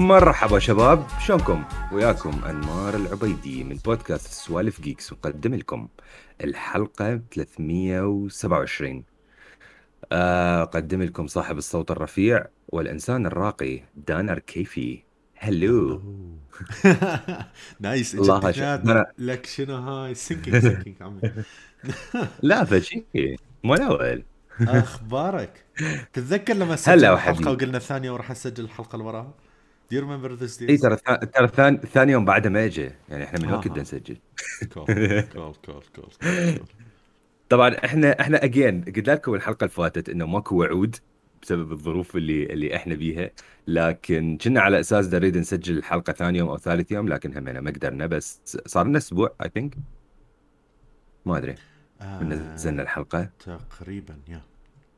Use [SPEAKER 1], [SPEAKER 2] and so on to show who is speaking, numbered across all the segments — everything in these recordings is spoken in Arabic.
[SPEAKER 1] مرحبا شباب شلونكم؟ وياكم أنمار العبيدي من بودكاست سوالف جيكس نقدم لكم الحلقة 327 آه، أقدم لكم صاحب الصوت الرفيع والإنسان الراقي دانر كيفي هلو
[SPEAKER 2] نايس
[SPEAKER 1] الله
[SPEAKER 2] لك شنو هاي؟ سينكينج سينكينج عمي.
[SPEAKER 1] لا فشي. مو الأول
[SPEAKER 2] أخبارك؟ تتذكر لما سجلنا. الحلقة وقلنا الثانية وراح أسجل الحلقة اللي وراها؟ Do you remember this
[SPEAKER 1] اي? ترى ترى ثاني ثاني يوم بعده ما اجى يعني إحنا من وقت
[SPEAKER 2] آها.
[SPEAKER 1] بدنا نسجل.
[SPEAKER 2] cool cool cool cool
[SPEAKER 1] طبعا إحنا إحنا اجين قلت لكم الحلقة اللي فاتت إنه ماكو وعود بسبب الظروف اللي اللي إحنا بيها. لكن كنا على أساس نريد نسجل الحلقة ثاني يوم أو ثالث يوم لكن همنا ما قدرنا. بس صار لنا أسبوع I think ما أدري.
[SPEAKER 2] آه،
[SPEAKER 1] نزلنا الحلقة.
[SPEAKER 2] تقريبا yeah.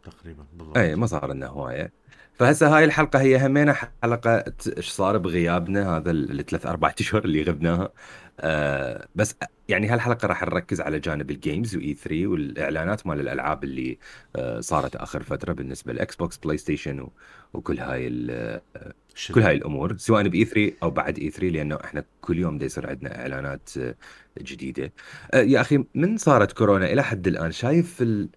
[SPEAKER 2] تقريبا بالضبط.
[SPEAKER 1] اي ما صار لنا هواية. فهسه هاي الحلقة هي همينه حلقة إيش صار بغيابنا هذا الثلاث أربع أشهر اللي غبناها. آه بس يعني هالحلقة راح نركز على جانب ال games و E3 والإعلانات مال الألعاب اللي آه صارت آخر فترة بالنسبة لل Xbox PlayStation و- وكل هاي
[SPEAKER 2] شنو؟
[SPEAKER 1] كل هاي الأمور سواء ب E3 أو بعد E3 لأنه إحنا كل يوم دا يصير عندنا إعلانات آه، جديدة. آه، يا أخي من صارت كورونا إلى حد الآن شايف ال...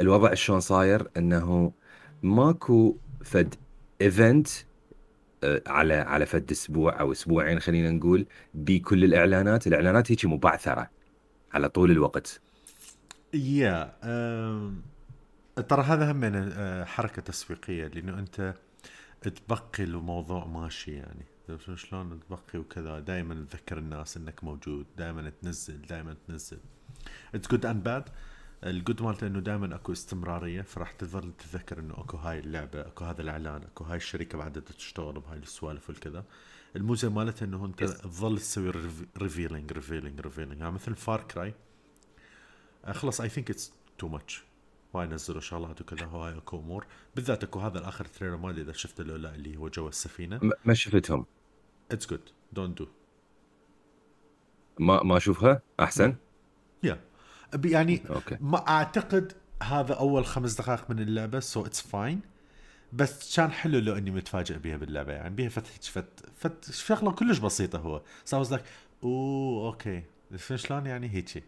[SPEAKER 1] الوضع شلون صاير؟ إنه ماكو فد ايفنت على على فد أسبوع أو أسبوعين خلينا نقول بكل الإعلانات. الإعلانات هيك مبعثرة على طول الوقت.
[SPEAKER 2] يا آم، ترى هذا هم من آه، حركة تسويقية لأنه أنت تبقي الموضوع ماشي يعني. شلون تبقي وكذا؟ دائما تذكر الناس إنك موجود دائما تنزل دائما تنزل. it's good and bad ال good مالته إنه دائما أكو استمرارية فراح تظل تتذكر إنه أكو هاي اللعبة أكو هذا الإعلان أكو هاي الشركة بعد تشتغل بهاي السوالف والكذا. المو زين مالته إنه
[SPEAKER 1] أنت.
[SPEAKER 2] تظل تسوي revealing revealing revealing يعني مثل Far Cry خلص I think it's too much هواي نزلوا شغلات وكذا هواي أكو أمور. بالذات أكو هذا الآخر trailer ما ادري إذا شفته لو لا اللي هو جوا
[SPEAKER 1] السفينة. ما شفتهم.
[SPEAKER 2] it's good don't do
[SPEAKER 1] ما ما أشوفها؟ أحسن؟
[SPEAKER 2] yeah يعني
[SPEAKER 1] okay
[SPEAKER 2] ما أعتقد هذا أول خمس دقائق من اللعبة so it's fine بس كان حلو لو إني متفاجئ بها باللعبة يعني بيها فت فت فت شغلة كلش بسيطة هو. so was like oh okay. شلون يعني هيجي؟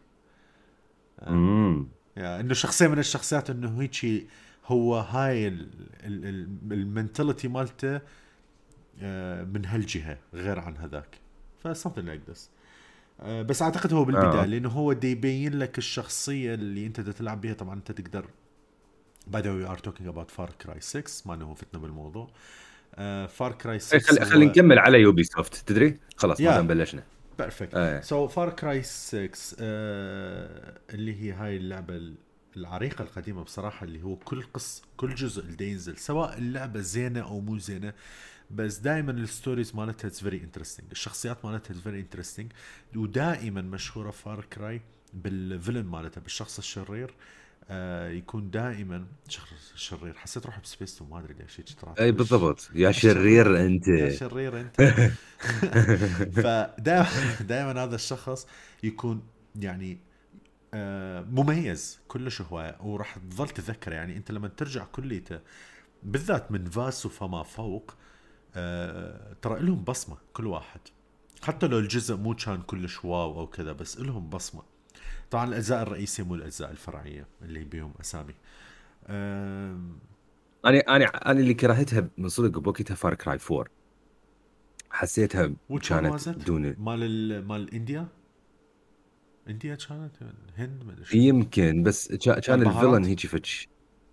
[SPEAKER 1] امم
[SPEAKER 2] يعني إنه شخصية من الشخصيات إنه هيجي هو هاي ال mentality مالته آه، من هالجهة غير عن هذاك. ف something like this. آه، بس أعتقد هو بالبداية
[SPEAKER 1] آه.
[SPEAKER 2] لأنه هو دي يبين لك الشخصية اللي أنت تلعب بها طبعا أنت تقدر. by the way we're talking about Far Cry 6 ما انه فتنا بالموضوع. Far Cry 6
[SPEAKER 1] خلي خلي نكمل على Ubisoft تدري؟ خلاص ما
[SPEAKER 2] يا.
[SPEAKER 1] دام بلشنا. perfect
[SPEAKER 2] so Far Cry 6 آه، اللي هي هاي اللعبة ال- العريقة القديمة بصراحة اللي هو كل قص كل جزء اللي ينزل سواء اللعبة زينة أو مو زينة بس دائما ال stories مالتها it's very interesting الشخصيات مالتها it's very interesting ودائما مشهورة Far Cry بال villain مالتها بالشخص الشرير. آه يكون دائما شخص شرير. حسيت روحي ب space ما أدري ليش. إي
[SPEAKER 1] بالضبط. يا شرير أنت.
[SPEAKER 2] يا شرير أنت. فدائما دائما هذا الشخص يكون يعني آه، مميز كلش هو. وراح تظل تذكره. يعني أنت لما ترجع كليته بالذات من فاسو فما فوق ترى لهم بصمة كل واحد حتى لو الجزء مو كان كلش واو أو كذا بس لهم بصمة طبعا الأجزاء الرئيسية مو الأجزاء الفرعية اللي بيهم أسامي آم،
[SPEAKER 1] أنا أنا أنا اللي كرهتها من صدق بوقتها فار كراي 4 حسيتها كانت؟ دون
[SPEAKER 2] مال ال- مال إنديا إنديا كانت الهند ما أدري.
[SPEAKER 1] يمكن بس كا- كان؟ الفيلن هيك فتش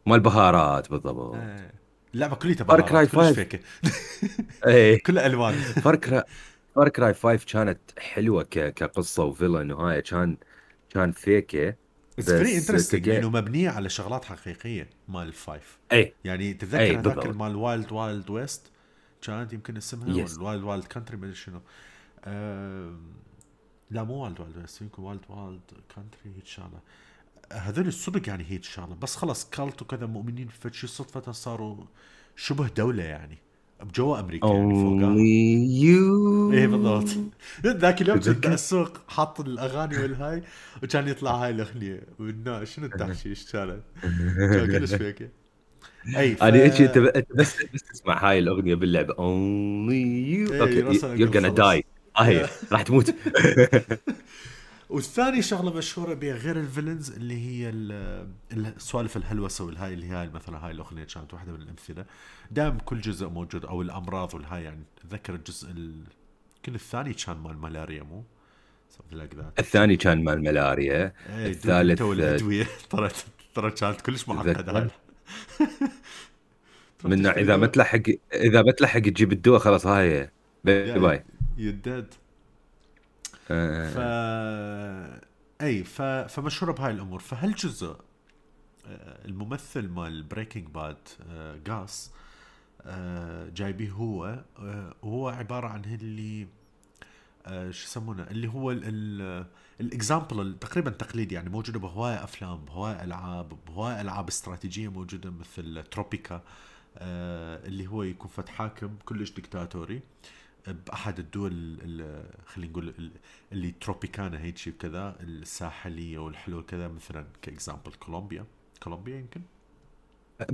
[SPEAKER 1] مال بهارات بالضبط
[SPEAKER 2] آه. اللعبه كلها
[SPEAKER 1] Cry
[SPEAKER 2] كلش
[SPEAKER 1] 5.
[SPEAKER 2] فيكه
[SPEAKER 1] إيه.
[SPEAKER 2] كلها ألوان.
[SPEAKER 1] فار كراي فار كراي 5 كانت حلوة ك... كقصة وفيلن وهاي كان كان فيكة
[SPEAKER 2] اتس فيري
[SPEAKER 1] بس
[SPEAKER 2] انترستنج
[SPEAKER 1] تلقى-
[SPEAKER 2] لأنه مبنية على شغلات حقيقية مال الفايف
[SPEAKER 1] اي
[SPEAKER 2] يعني
[SPEAKER 1] أي،
[SPEAKER 2] تتذكر هذاك. مال وايلد وايلد ويست كانت يمكن اسمها
[SPEAKER 1] Yes.
[SPEAKER 2] Wild Wild Country ما أدري شنو. لا مو Wild Wild West يمكن Wild Wild Country هيك شغلة. هذول الصدق يعني هيك شغله بس خلص cult وكذا مؤمنين فشي صدفة صاروا شبه دولة يعني بجوا أمريكا يعني فوقها إيه بالضبط. ذاك اليوم كنت؟ بالسوق حاط الأغاني والهاي وكان يطلع هاي الأغنية. والناس شنو إيش كانت؟ كان كلش فيك. أي ف...
[SPEAKER 1] أنا بس بس تسمع هاي الأغنية باللعبة. You.
[SPEAKER 2] إي،
[SPEAKER 1] okay
[SPEAKER 2] خلص.
[SPEAKER 1] die. آه هي. راح تموت.
[SPEAKER 2] والثاني شغلة مشهورة بها غير ال villains اللي هي ال- السوالف الهلوسة والهاي اللي هي مثلا هاي الأغنية كانت واحدة من الأمثلة. دائما كل جزء موجود أو الأمراض والهاي يعني اتذكر الجزء ال... يمكن الثاني كان مال ملاريا مو؟ Something like that.
[SPEAKER 1] الثاني كان مال ملاريا.
[SPEAKER 2] إيه،
[SPEAKER 1] الثالث
[SPEAKER 2] انت والادويه ترى ترى كانت كلش معقدة.
[SPEAKER 1] من إذا ما تلحق إذا ما تلحق تجيب الدواء خلاص هاي. bye bye
[SPEAKER 2] you're dead ف
[SPEAKER 1] آه،
[SPEAKER 2] أي ف... فمشهورة بهاي الأمور. فهالجزء آه، الممثل مال Breaking Bad Gus جايبيه هو آه، وهو عبارة عن اللي شو يسمونه اللي هو ال example تقريبا تقليدي يعني موجودة بهوايه أفلام بهوايه ألعاب بهوايه ألعاب استراتيجية موجودة مثل Tropico اللي هو يكون فت حاكم كلش ديكتاتوري بأحد الدول ال- خلينا نقول ال- اللي تروبيكانا هيك شيء كذا الساحلية والحلوه كذا مثلا ك example كولومبيا. كولومبيا يمكن؟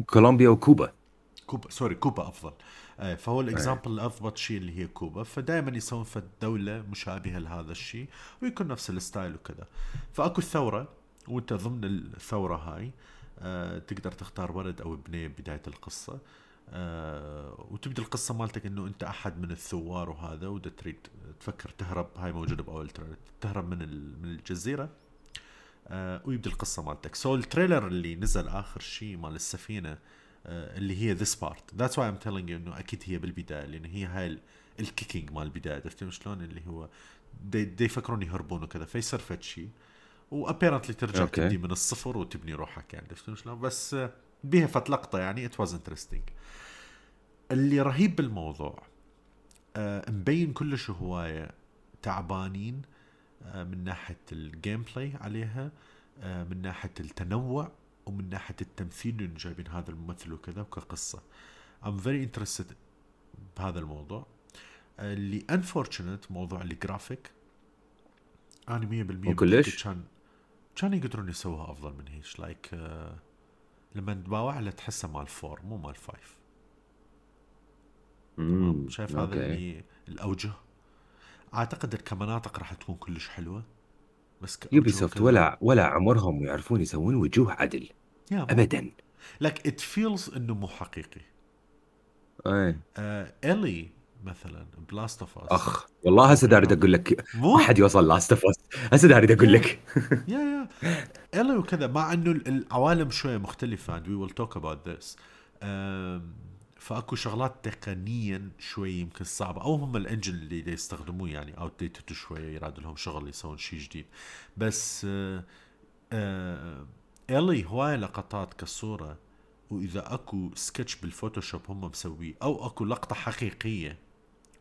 [SPEAKER 1] كولومبيا وكوبا.
[SPEAKER 2] كوبا sorry كوبا أفضل. آه، فهو ال example الأضبط شيء اللي هي كوبا. فدائما يسوون في الدولة مشابهة لهذا الشيء ويكون نفس ال style وكذا. فأكو الثوره وأنت ضمن الثورة هاي آه، تقدر تختار ولد أو بنيه بداية القصة. آه، وتبدأ القصة مالتك إنه أنت أحد من الثوار وهذا ودا تريد تفكر تهرب هاي موجودة بأول trailer تهرب من ال- من الجزيرة. آه، ويبدأ القصة مالتك. so ال trailer اللي نزل آخر شيء مال السفينة آه، اللي هي this part that's why I'm telling إنه أكيد هي بالبداية لأن هي هاي ال- ال kicking مال البداية. عرفت شلون؟ اللي هو دي, دي يفكرون يهربون وكذا. فيصير فد شيء و apparently ترجع
[SPEAKER 1] okay.
[SPEAKER 2] تبدي من الصفر وتبني روحك يعني. عرفت شلون؟ بس آه، بيها فت لقطه يعني. it was interesting اللي رهيب بالموضوع آه، مبين كلش هواية تعبانين آه، من ناحية ال gameplay عليها آه، من ناحية التنوع ومن ناحية التمثيل اللي جايبين هذا الممثل وكذا وكقصة. I'm very interested بهذا الموضوع. آه، اللي unfortunate موضوع الجرافيك أنا 100%
[SPEAKER 1] وكلش؟
[SPEAKER 2] متأكد كان كان يقدرون يسووها أفضل من هيك like لما تباوع له تحسه مال four مو مال
[SPEAKER 1] five.
[SPEAKER 2] شايف هذا. اللي الأوجه؟ أعتقد كمناطق راح تكون كلش حلوة بس
[SPEAKER 1] يوبي سوفت ولا ولا عمرهم يعرفون يسوون وجوه عدل. ابدا.
[SPEAKER 2] لك ات فيلز إنه مو حقيقي.
[SPEAKER 1] اي
[SPEAKER 2] آه الي مثلا. بلاست اوف اس
[SPEAKER 1] أخ والله هسه اريد أقول لك. ما حد يوصل لاست اوف اس هسه اريد أقول لك.
[SPEAKER 2] يا يا الي وكذا مع إنه ال- العوالم شوية مختلفة and we will talk about this. آم، فأكو شغلات تقنيا شوي يمكن صعبة أو هم ال engine اللي يستخدموه يعني outdated شوية يراد لهم شغل يسوون شيء جديد. بس الي هواي لقطات كصورة وإذا أكو سكتش بال Photoshop هم مسويه أو أكو لقطة حقيقية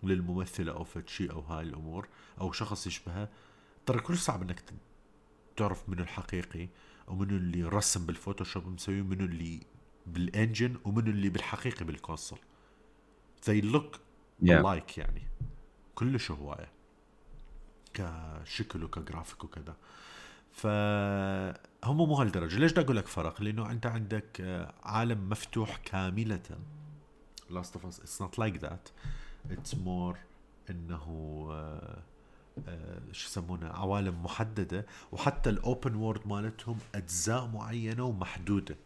[SPEAKER 2] للممثله أو فد شيء أو هاي الأمور أو شخص يشبهها ترى كل صعب إنك تعرف منو الحقيقي ومنو اللي رسم بال Photoshop مسوي منو اللي بال engine ومنو اللي بالحقيقي بال console. They look
[SPEAKER 1] Yeah.
[SPEAKER 2] alike يعني. كلش هواية. كشكل وكجرافيك وكذا فهم مو هالدرجة. ليش بدي أقول لك فرق؟ لأنه أنت عندك آه، عالم مفتوح كاملة. Last of Us it's not like that it's more إنه آه، آه، شو يسمونه عوالم محددة وحتى ال open world مالتهم أجزاء معينة ومحدودة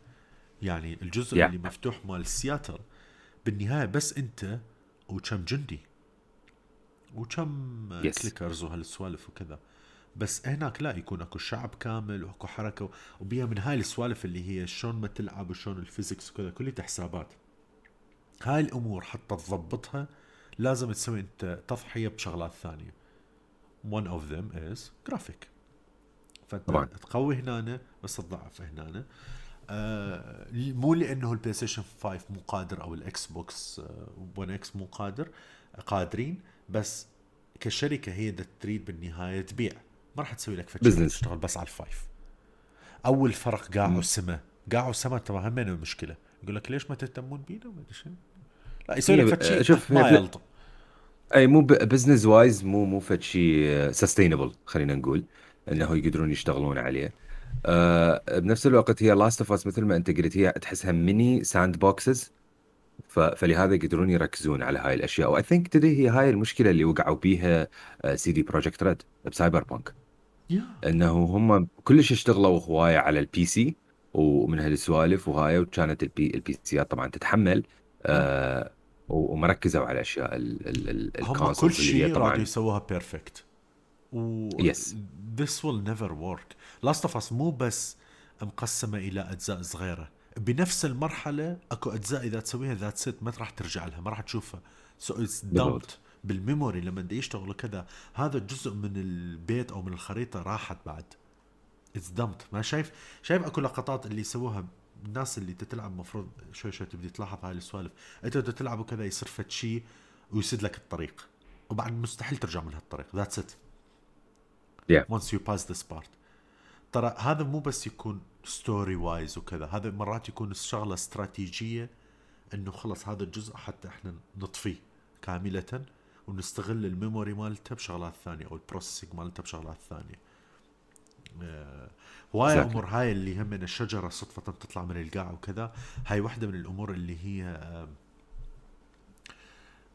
[SPEAKER 2] يعني الجزء
[SPEAKER 1] Yeah.
[SPEAKER 2] اللي مفتوح مال سياتل بالنهاية بس أنت وكم جندي وكم
[SPEAKER 1] Yes.
[SPEAKER 2] clickers وهالسوالف وكذا بس هناك لا يكون أكو شعب كامل وأكو حركة وبيها من هاي السوالف اللي هي شلون ما تلعب وشلون ال physics وكذا كلها حسابات هاي الأمور حتى تضبطها لازم تسوي انت تضحية بشغلات ثانية. One of them is graphic. فأنت
[SPEAKER 1] طبعاً.
[SPEAKER 2] تقوي هنا بس تضعف هنا آه مو لأنه ال PlayStation 5 مو قادر أو ال Xbox 1 X مو قادر قادرين بس كشركة هي تريد بالنهاية تبيع. ما راح تسوي لك
[SPEAKER 1] Business.
[SPEAKER 2] تشتغل بس على ال five. أول فرق قاع والسما قاع والسما ترى همين المشكلة يقول لك ليش ما تهتمون بينا؟ ما أدري يسوي لك
[SPEAKER 1] ب-
[SPEAKER 2] فد شي
[SPEAKER 1] شوف،
[SPEAKER 2] ما يلطم.
[SPEAKER 1] اي مو business wise مو مو فد شيء sustainable خلينا نقول إنه يقدرون يشتغلون عليه. آه بنفس الوقت هي Last of Us مثل ما أنت قلت هي تحسها mini sandboxes فلهذا يقدرون يركزون على هاي الأشياء. و I think تدري هي هاي المشكلة اللي وقعوا بيها CD Projekt Red ب Cyberpunk
[SPEAKER 2] yeah
[SPEAKER 1] إنه هم كلش اشتغلوا هواية على ال PC ومن هالسوالف وهاي وكانت ال P ال PC ات طبعا تتحمل. آه ومركزوا على أشياء
[SPEAKER 2] هم كل شيء راح يسووها perfect و
[SPEAKER 1] yes
[SPEAKER 2] this will never work. Last of Us مو بس مقسمة إلى أجزاء صغيرة. بنفس المرحلة أكو أجزاء إذا تسويها that's it ما راح ترجع لها ما راح تشوفها. so it's dumped بال memory. لما بدي يشتغلوا كذا هذا جزء من البيت أو من الخريطة راحت بعد. it's dumped ما شايف؟ شايف أكو لقطات اللي يسووها الناس اللي تلعب مفروض شوي شوي تبدي تلاحظ هاي السوالف. انت بدك تلعب كذا يصير فد شيء ويسد لك الطريق. وبعد مستحيل ترجع من هالطريق. That's it
[SPEAKER 1] Yeah.
[SPEAKER 2] once you pass this part. ترى هذا مو بس يكون story wise وكذا. هذا مرات يكون شغله استراتيجية إنه خلص هذا الجزء حتى إحنا نطفيه كاملة ونستغل ال memory مالته بشغلات ثانية أو ال processing مالته بشغلات ثانية. آه، هواي
[SPEAKER 1] Exactly.
[SPEAKER 2] أمور هاي اللي هم من الشجرة صدفة تطلع من القاع وكذا. هاي واحدة من الأمور اللي هي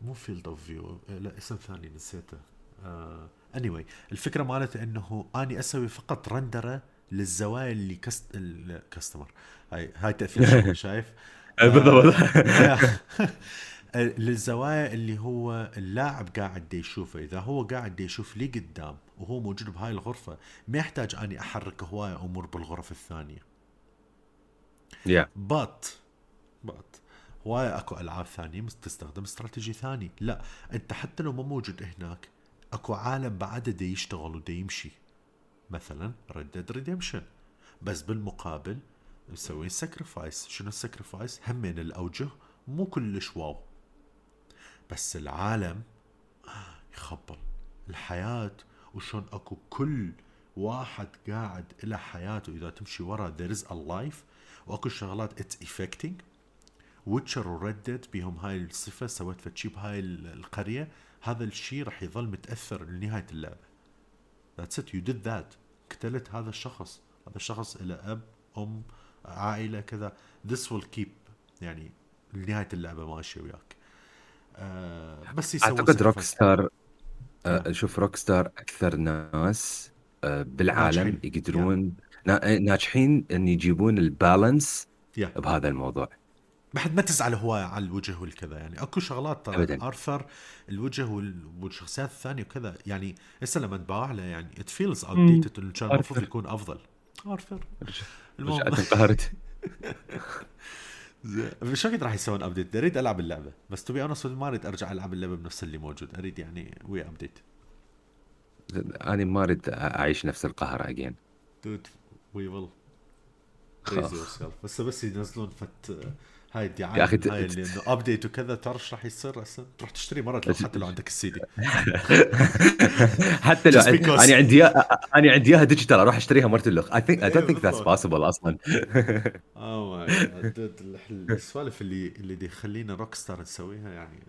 [SPEAKER 2] مو field of view لا اسم ثاني نسيته. اني anyway الفكرة مالته إنه أني أسوي فقط رندرة للزوايا اللي كست ال customer هاي هاي تأثير شايف؟
[SPEAKER 1] بالضبط.
[SPEAKER 2] آه، للزوايا اللي هو اللاعب قاعد يشوفه إذا هو قاعد يشوف لي قدام وهو موجود بهاي الغرفة ما يحتاج أني أحرك هوايه أمور بالغرف الثانية.
[SPEAKER 1] yeah
[SPEAKER 2] but but هواي أكو ألعاب ثانية تستخدم استراتيجي ثاني. لا أنت حتى لو ما موجود هناك أكو عالم بعده دي يشتغل ودي يمشي. مثلا Red Dead Redemption بس بالمقابل مسوين sacrifice شنو ال sacrifice هم من الأوجه. مو كلش واو. بس العالم يخبل الحياة وشون أكو كل واحد قاعد له حياته. إذا تمشي ورا there is a life. وأكو شغلات it's affecting. Witcher و Red Dead بيهم هاي الصفة سويت فد شي بهاي ال- القرية. هذا الشيء راح يظل متأثر لنهاية اللعبة. That's it. You did that. قتلت هذا الشخص. هذا الشخص له أب أم عائلة كذا. This will keep يعني لنهاية اللعبة ماشية وياك. آه بس يسوون أعتقد.
[SPEAKER 1] Rock star آه،
[SPEAKER 2] آه.
[SPEAKER 1] شوف Rockstar أكثر ناس آه، بالعالم
[SPEAKER 2] ناجحين.
[SPEAKER 1] يقدرون نا- ناجحين إن يجيبون ال
[SPEAKER 2] balance yeah
[SPEAKER 1] بهذا الموضوع
[SPEAKER 2] بعد ما تزعل هواية على الوجه والكذا يعني أكو شغلات ترى
[SPEAKER 1] أبداً.
[SPEAKER 2] أرثر الوجه وال- والشخصيات الثانية وكذا يعني هسه لما تباع له يعني it feels odd انه كان المفروض. يكون أفضل أرثر
[SPEAKER 1] رجعت
[SPEAKER 2] المهم
[SPEAKER 1] انقهرت
[SPEAKER 2] شو قد راح يسوون update؟ اريد ألعب اللعبة. بس تبي أنا ما أريد أرجع ألعب اللعبة بنفس اللي موجود. أريد يعني ويا update
[SPEAKER 1] أنا ما أريد أعيش نفس القهر
[SPEAKER 2] again dude we
[SPEAKER 1] will.
[SPEAKER 2] بس بس ينزلون فد هاي
[SPEAKER 1] yeah
[SPEAKER 2] الدعايه من
[SPEAKER 1] ت-
[SPEAKER 2] هاي اللي إنه update وكذا تعرف إيش راح يصير؟ هسه تروح تشتري مرة لو حتى لو عندك السي دي.
[SPEAKER 1] حتى لو. أنا عندي أنا عندي إياها digital أروح أشتريها مرة think I don't
[SPEAKER 2] إيه،
[SPEAKER 1] think that's
[SPEAKER 2] بالضبط.
[SPEAKER 1] possible أصلا.
[SPEAKER 2] oh my God السوالف اللي اللي دي يخلينا Rockstar نسويها يعني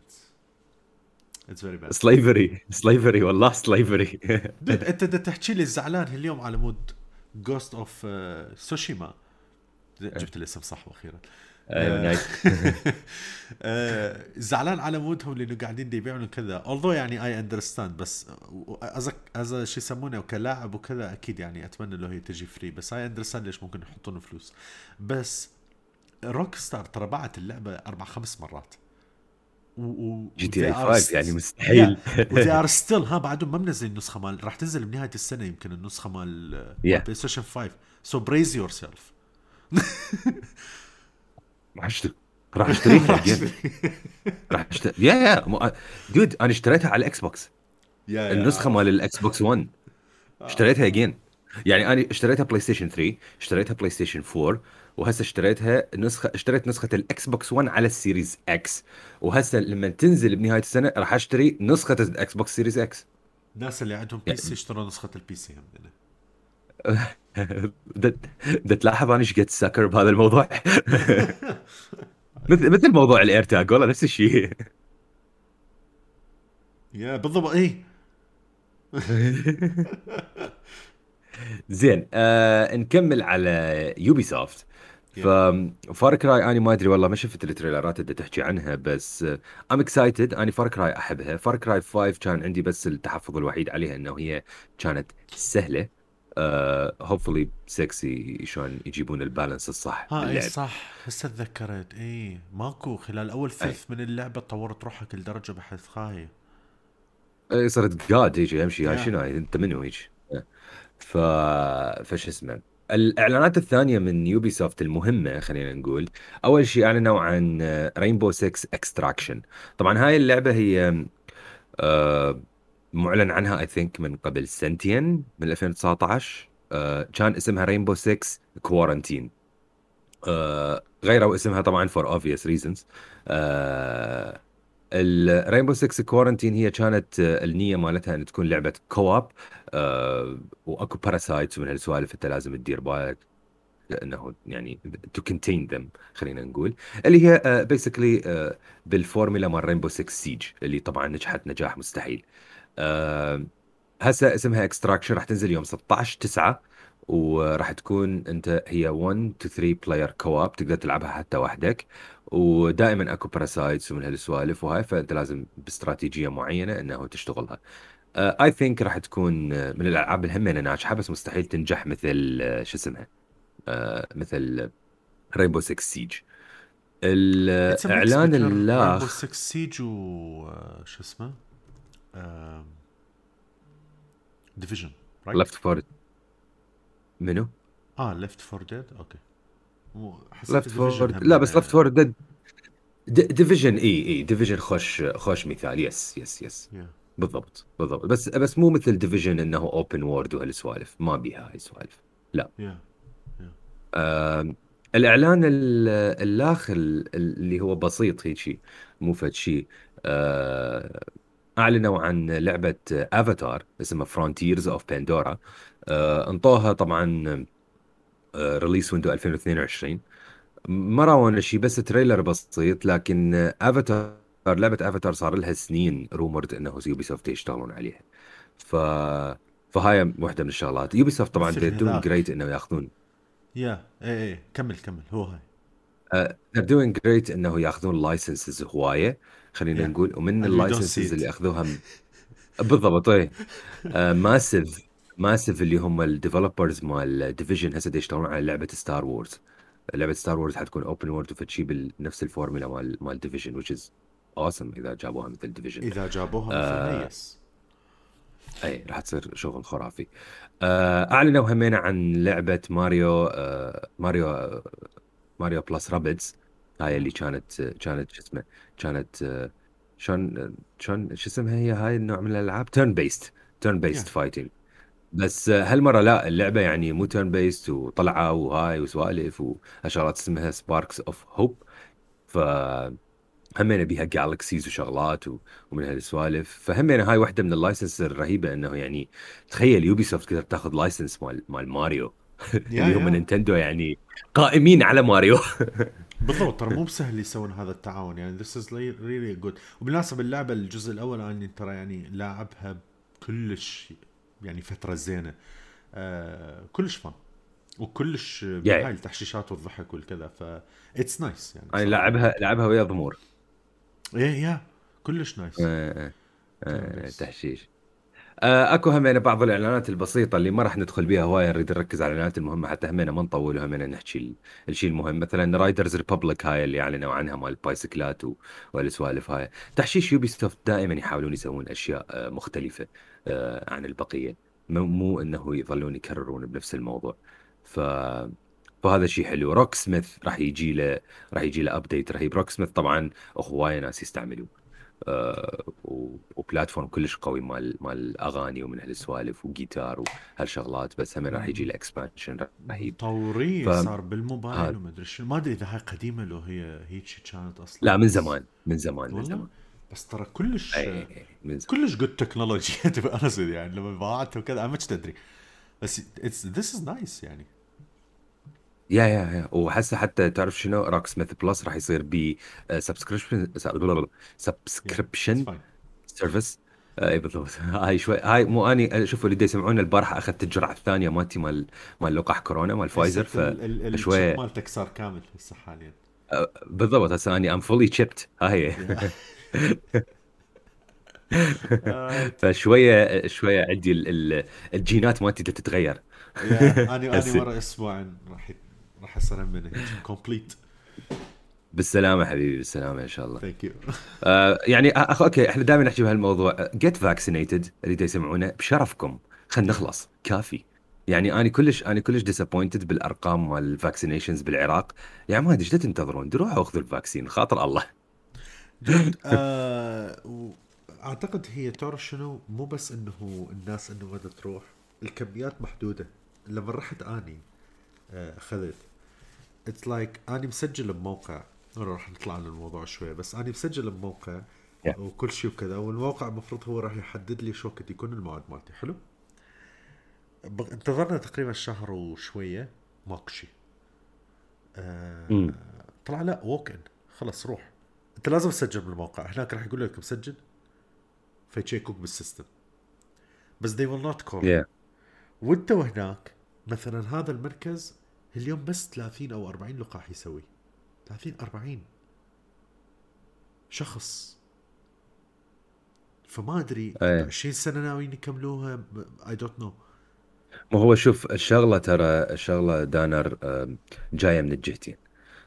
[SPEAKER 2] it's very bad
[SPEAKER 1] slavery slavery والله
[SPEAKER 2] slavery أنت تحكي لي زعلان اليوم على مود Ghost of Tsushima جبت الاسم صح وأخيرا زعلان على مودهم لأنه قاعدين دي يبيعون كذا. Although يعني I understand بس as as شو يسمونه كلاعب وكذا أكيد يعني أتمنى لو هي تجي free بس I understand ليش ممكن يحطون فلوس. بس Rockstar ترى باعت اللعبة أربع خمس مرات. و و
[SPEAKER 1] GTA 5 يعني مستحيل.
[SPEAKER 2] و they are still ها بعدهم ما منزلين النسخة مال راح تنزل بنهاية السنة يمكن النسخة مال
[SPEAKER 1] Yeah.
[SPEAKER 2] PlayStation 5 so brace yourself
[SPEAKER 1] راح اشتري راح اشتريها. راح اشتري yeah yeah dude أنا اشتريتها على ال Xbox النسخة مال ال Xbox One اشتريتها again يعني أنا اشتريتها PlayStation 3 اشتريتها PlayStation 4 وهسه اشتريتها نسخه اشتريت نسخة ال Xbox One على ال Series X وهسه لما تنزل بنهاية السنة راح أشتري نسخة ال Xbox Series X
[SPEAKER 2] الناس اللي عندهم PC اشتروا نسخة ال PC هم
[SPEAKER 1] ده تلاحظ أنا إيش قد سكرت بهذا الموضوع؟ مثل مثل موضوع ال AirTag والله نفس الشيء.
[SPEAKER 2] yeah بالضبط إيه؟
[SPEAKER 1] زين آه نكمل على Ubisoft
[SPEAKER 2] ف
[SPEAKER 1] Far Cry أنا ما أدري والله ما شفت ال trailerات اللي تحكي عنها بس I'm excited أنا Far Cry أحبها. Far Cry 5 كان عندي بس التحفظ الوحيد عليها إنه هي كانت سهلة. hopefully 6 شلون يجيبون ال balance الصح
[SPEAKER 2] ها إي
[SPEAKER 1] باللعب.
[SPEAKER 2] صح. هسه تذكرت. إي ماكو. خلال أول
[SPEAKER 1] إي.
[SPEAKER 2] ثلث من اللعبة طورت روحك لدرجة بحث خايف.
[SPEAKER 1] إي، صرت قاد يجي أمشي. هاي شنو؟ هاي أنت منو يجي ف فش اسمه. الإعلانات الثانية من Ubisoft المهمة خلينا نقول أول شيء أعلنوا عن Rainbow 6 Extraction طبعا هاي اللعبة هي آه، معلن عنها I think من قبل سنتين من 2019 آه، كان اسمها Rainbow 6 Quarantine غيروا اسمها طبعا for obvious reasons ال Rainbow 6 Quarantine هي كانت آه، النية مالتها ان تكون لعبة co-op آه، وأكو parasites ومن هالسوالف أنت لازم تدير بالك إنه يعني to contain them خلينا نقول. اللي هي basically بال formula مال Rainbow 6 Siege اللي طبعا نجحت نجاح مستحيل. هسه اسمها Extraction راح تنزل يوم 16 9 وراح تكون انت هي 1 to 3 player co-op تقدر تلعبها حتى وحدك. ودائما اكو parasites ومن هالسوالف وهاي فانت لازم باستراتيجية معينة انه تشتغلها. I think راح تكون آه، من الألعاب الهمه ناجحة بس مستحيل تنجح مثل آه، شو اسمها؟ آه، مثل Rainbow 6
[SPEAKER 2] Siege
[SPEAKER 1] الإعلان
[SPEAKER 2] بين Rainbow
[SPEAKER 1] الاخ
[SPEAKER 2] 6 Siege و آه، Division
[SPEAKER 1] Left 4 منو؟
[SPEAKER 2] آه Left 4
[SPEAKER 1] Dead
[SPEAKER 2] okay.
[SPEAKER 1] Division
[SPEAKER 2] four
[SPEAKER 1] لا بس
[SPEAKER 2] من
[SPEAKER 1] four Dead Division إي إي Division خوش خوش مثال. yes yes yes
[SPEAKER 2] yeah
[SPEAKER 1] بالضبط بالضبط. بس بس مو مثل Division إنه open world وهالسوالف. ما بيها هاي السوالف لا.
[SPEAKER 2] yeah yeah
[SPEAKER 1] آم، الإعلان ال- الاخ ال- اللي هو بسيط هيك مو فد شيء آه، أعلنوا عن لعبة افاتار اسمها Frontiers of Pandora انطوها طبعا release window 2022 ما راونا شيء بس trailer بسيط لكن افاتار لعبة افاتار صار لها سنين rumored إنه Ubisoft يشتغلون عليها. ف فهاي واحدة من الشغلات. Ubisoft طبعا
[SPEAKER 2] هذاك.
[SPEAKER 1] great إنه ياخذون.
[SPEAKER 2] yeah اي اي كمل كمل هو هاي.
[SPEAKER 1] they're doing great إنه ياخذون licenses هواية. خلينا
[SPEAKER 2] yeah
[SPEAKER 1] نقول ومن ال
[SPEAKER 2] licenses
[SPEAKER 1] اللي أخذوها م- بالضبط إيه. Massive Massive اللي هم ال developers مال Division هسه يشتغلون على لعبة Star Wars لعبة Star Wars حتكون open world وفتشي بنفس الفورمولا مال مال Division which is awesome إذا جابوها مثل Division
[SPEAKER 2] إذا جابوها مثلها yes
[SPEAKER 1] اي راح تصير شغل خرافي. آه، أعلنوا همين عن لعبة ماريو آه، ماريو آه، Mario plus Rabbids هاي اللي كانت كانت شو اسمه كانت شلون شلون شو اسمها هي؟ هاي النوع من الألعاب؟ turn-based
[SPEAKER 2] turn-based
[SPEAKER 1] fighting بس هالمرة لا اللعبة يعني مو turn-based وطلعة وهاي وسوالف وهالشغلات اسمها Sparks of Hope ف همينه بيها galaxies وشغلات. ومن هالسوالف فهمينه هاي واحدة من ال license الرهيبة إنه يعني تخيل Ubisoft قدرت تاخذ license مال مال ماريو. اللي هم Nintendo يعني قائمين على ماريو.
[SPEAKER 2] بالضبط ترى مو بسهل يسوون هذا التعاون يعني this is really really good. وبالمناسبة اللعبة الجزء الأول أنا ترى يعني لاعبها كلش يعني فترة زينة. آه كلش fun وكلش بهاي
[SPEAKER 1] yeah
[SPEAKER 2] التحشيشات والضحك والكذا ف it's nice يعني أنا
[SPEAKER 1] لعبها لعبها ويا ضمور.
[SPEAKER 2] إيه يا كلش nice
[SPEAKER 1] آه، آه،
[SPEAKER 2] best
[SPEAKER 1] تحشيش. آه، أكو همينه بعض الإعلانات البسيطة اللي ما راح ندخل بيها هواية نريد نركز على الإعلانات المهمة حتى همينه ما نطول وهمينه نحكي ال- الشيء المهم. مثلا Riders Republic هاي اللي أعلنوا عنها مال ال bicycles والسوالف هاي. تحشيش Ubisoft دائما يحاولون يسوون أشياء آه، مختلفة آه، عن البقية. مو إنه يظلون يكررون بنفس الموضوع. ف فهذا شيء حلو. Rocksmith راح يجي له راح يجي له update رهيب. Rocksmith طبعا هوايه ناس يستعملوه. آه، و platform كلش قوي مال مال أغاني ومن هالسوالف وجيتار وهالشغلات بس هم راح يجي له expansion رهيب. ف
[SPEAKER 2] مطورين صار بالموبايل وما ادري شنو. ما أدري إذا هاي قديمة لو هي هيك كانت أصلا.
[SPEAKER 1] لا من زمان من زمان من زمان.
[SPEAKER 2] بس ترى كلش
[SPEAKER 1] إي إي إي من زمان.
[SPEAKER 2] كلش good technology تبقى أنا يعني لما باعت وكذا أنا ما كنت أدري. بس it's this is nice يعني.
[SPEAKER 1] yeah yeah yeah. وهسه حتى تعرف شنو Rocksmith Plus راح يصير ب subscription
[SPEAKER 2] yeah it's
[SPEAKER 1] subscription
[SPEAKER 2] fine
[SPEAKER 1] service إي بالضبط. هاي شوي هاي مو أني شوفوا اللي يسمعون البارحة أخذت الجرعة الثانية مالتي مال مال لقاح كورونا مال فايزر
[SPEAKER 2] ال chip
[SPEAKER 1] فشويه
[SPEAKER 2] مالتك صار كامل هسه حاليا.
[SPEAKER 1] بالضبط. هسه أني I'm fully chipped هاي. هي
[SPEAKER 2] آه،
[SPEAKER 1] فشويه شوية عندي ال- ال- الجينات مالتي بدها تتغير.
[SPEAKER 2] yeah أني
[SPEAKER 1] هسه
[SPEAKER 2] ورا أسبوعين راح راح اصير من هيك complete
[SPEAKER 1] بالسلامة حبيبي بالسلامة إن شاء الله.
[SPEAKER 2] thank you
[SPEAKER 1] آه يعني أخ okay إحنا دائما نحكي بهالموضوع. get vaccinated اللي دا يسمعونه بشرفكم. خلينا نخلص. كافي. يعني أنا كلش أنا كلش disappointed بالأرقام مال ال vaccinations بالعراق. يا معودين إيش دا تنتظرون؟ روحوا اخذوا ال vaccine خاطر الله.
[SPEAKER 2] آه أعتقد هي تعرف شنو مو بس إنه الناس إنه بدها تروح الكميات محدودة. لما رحت أني آه، اخذت it's like أني مسجل بموقع. راح نطلع عن الموضوع شوي. بس أني مسجل بموقع
[SPEAKER 1] Yeah.
[SPEAKER 2] وكل شيء وكذا والموقع المفروض هو راح يحدد لي شو وقت يكون الموعد مالتي. حلو؟ انتظرنا تقريبا شهر وشوية. ماكو شيء. آه طلع لا walk in خلص روح. أنت لازم تسجل بالموقع. هناك راح يقول لك مسجل. فيتشيكوك بال system. بس they will not call.
[SPEAKER 1] yeah
[SPEAKER 2] وانت وهناك مثلا هذا المركز اليوم بس 30 أو 40 لقاح يسوي. 30 40 شخص. فما أدري
[SPEAKER 1] إيه.
[SPEAKER 2] 20 سنة ناويين يكملوها I don't know
[SPEAKER 1] ما هو شوف الشغلة ترى الشغلة دانر جاية من الجهتين.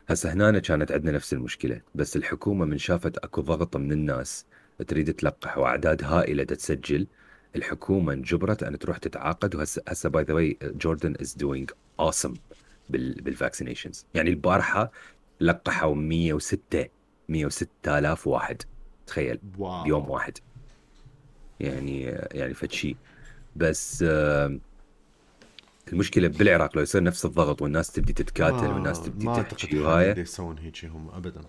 [SPEAKER 1] هسه هنا كانت عندنا نفس المشكلة بس الحكومة من شافت أكو ضغط من الناس تريد تلقح وأعداد هائلة تسجل الحكومة انجبرت أن تروح تتعاقد وهسه هسه by the way Jordan is doing awesome بال vaccinations يعني البارحة لقحوا 106 106 آلاف واحد. تخيل. بيوم
[SPEAKER 2] wow
[SPEAKER 1] واحد. يعني يعني فد شيء بس المشكلة بالعراق لو يصير نفس الضغط والناس تبدي تتكاتل والناس
[SPEAKER 2] ما
[SPEAKER 1] تبدي
[SPEAKER 2] ما
[SPEAKER 1] تحكي وهاي.
[SPEAKER 2] دي يسوون هيك هم ابدا.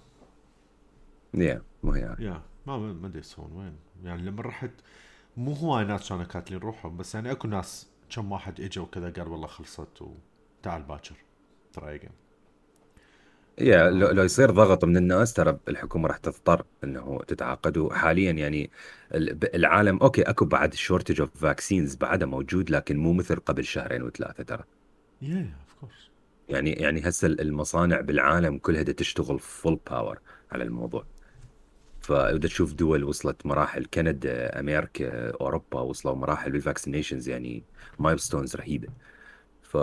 [SPEAKER 1] يا مو هي
[SPEAKER 2] يا ما ما يسوون وين؟ يعني لما رحت مو هواي ناس كانوا كاتلين روحهم بس يعني أكو ناس كم واحد اجى وكذا قال والله خلصت وتعال باكر. اجين
[SPEAKER 1] يا لو, لو يصير ضغط من الناس ترى الحكومة راح تضطر إنه تتعاقد وحاليا يعني العالم okay أكو بعد shortage of vaccines بعده موجود لكن مو مثل قبل شهرين وثلاثة ترى.
[SPEAKER 2] yeah of course
[SPEAKER 1] يعني يعني هسه المصانع بالعالم كلها دا تشتغل full power على الموضوع. فإذا تشوف دول وصلت مراحل كندا أمريكا أوروبا وصلوا مراحل بال vaccinations يعني milestones رهيبة. ف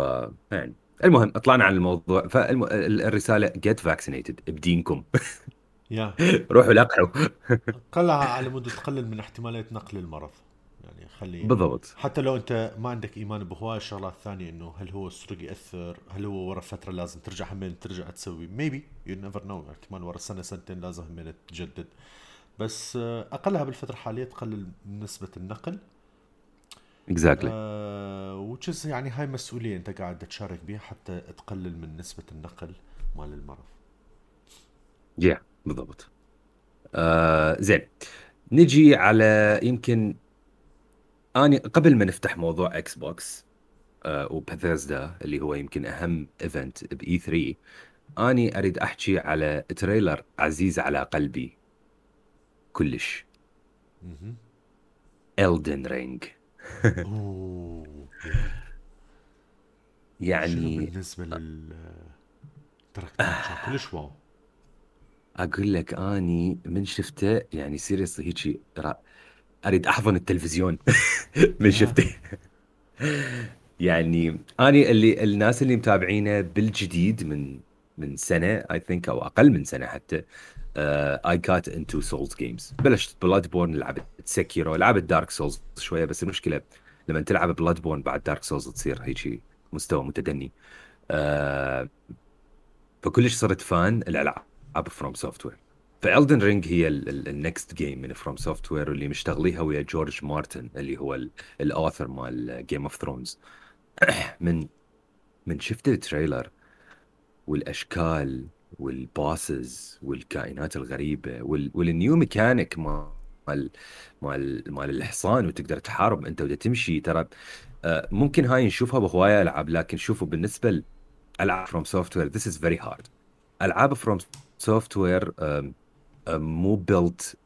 [SPEAKER 1] يعني المهم طلعنا عن الموضوع. فالرساله get vaccinated بدينكم.
[SPEAKER 2] yeah.
[SPEAKER 1] روحوا لقحوا.
[SPEAKER 2] قلها على مود تقلل من احتمالية نقل المرض. يعني خلي
[SPEAKER 1] بالضبط.
[SPEAKER 2] حتى لو أنت ما عندك إيمان بهواي الشغلات الثانية إنه هل هو السترين يأثر؟ هل هو ورا فترة لازم ترجع همين ترجع تسوي؟ maybe you never know احتمال ورا سنة سنتين لازم همين تجدد. بس آه، أقلها بالفترة الحالية تقلل نسبة النقل.
[SPEAKER 1] exactly
[SPEAKER 2] آه which is يعني هاي مسؤولية أنت قاعد تشارك بها حتى تقلل من نسبة النقل مال المرض.
[SPEAKER 1] yeah بالضبط. آه زين. نجي على يمكن أني قبل ما نفتح موضوع Xbox آه وباثيزدا اللي هو يمكن أهم event ب E3 أني أريد أحكي على trailer عزيز على قلبي كلش. Elden
[SPEAKER 2] Ring oh
[SPEAKER 1] يعني
[SPEAKER 2] بالنسبة لل كان كلش wow.
[SPEAKER 1] أقول لك أني من شفته يعني seriously هيجي أريد أحضن التلفزيون. من شفته. يعني أني اللي الناس اللي متابعينه بالجديد من من سنة I think أو أقل من سنة حتى I got into Souls games بلشت Bloodborne لعبت Sekiro لعبت Dark Souls شوية بس المشكلة لما تلعب Bloodborne بعد Dark Souls تصير هيك مستوى متدني. آه فكلش صرت fan الألعاب FromSoftware ف Elden Ring هي ال next game من FromSoftware واللي مشتغليها ويا جورج مارتن اللي هو ال author مال Game of Thrones من من شفت ال trailer والأشكال وال bosses والكائنات الغريبة وال وال new mechanic مال مال مال الحصان وتقدر تحارب انت ودا تمشي. ترى آه، ممكن هاي نشوفها بهواية ألعاب لكن شوفوا بالنسبة لألعاب FromSoftware this is very hard العاب FromSoftware مو built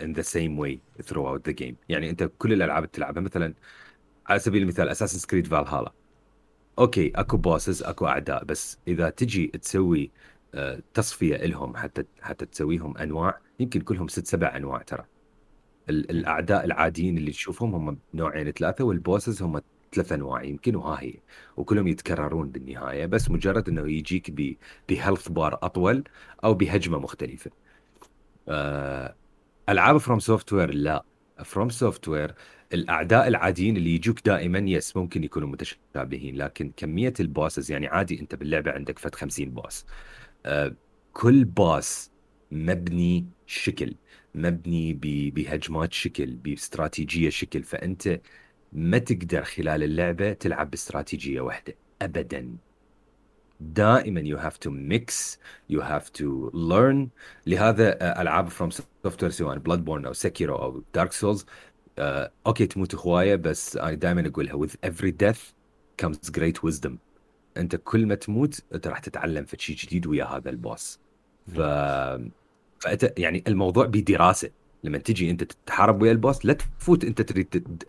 [SPEAKER 1] in the same way throughout the game. يعني انت كل الألعاب اللي تلعبها مثلا على سبيل المثال Assassin's Creed Valhalla okay أكو bosses أكو أعداء بس إذا تجي تسوي تصفية لهم حتى حتى تسويهم أنواع يمكن كلهم ست سبع أنواع ترى. الأعداء العاديين اللي تشوفهم هم نوعين ثلاثة وال bosses هم ثلاث أنواع يمكن وها هي. وكلهم يتكررون بالنهاية بس مجرد إنه يجيك ب health bar أطول أو بهجمة مختلفة. آه، ألعاب فروم سوفت وير لا. فروم سوفت وير الأعداء العاديين اللي يجوك دائما yes ممكن يكونوا متشابهين لكن كمية ال bosses يعني عادي أنت باللعبة عندك فد 50 boss. آه، كل boss مبني شكل مبني بهجمات شكل باستراتيجيه شكل. فأنت ما تقدر خلال اللعبة تلعب باستراتيجية واحدة ابدا. دائما you have to mix you have to learn. لهذا آه، ألعاب FromSoftware سواء Bloodborne أو Sekiro أو Dark Souls آه، okay تموت هواية بس أنا دائما أقولها with every death comes great wisdom. انت كل ما تموت انت راح تتعلم في شيء جديد ويا هذا ال boss. ف فأنت يعني الموضوع بدراسة. لما تجي انت تتحارب ويا ال boss لا تفوت انت تريد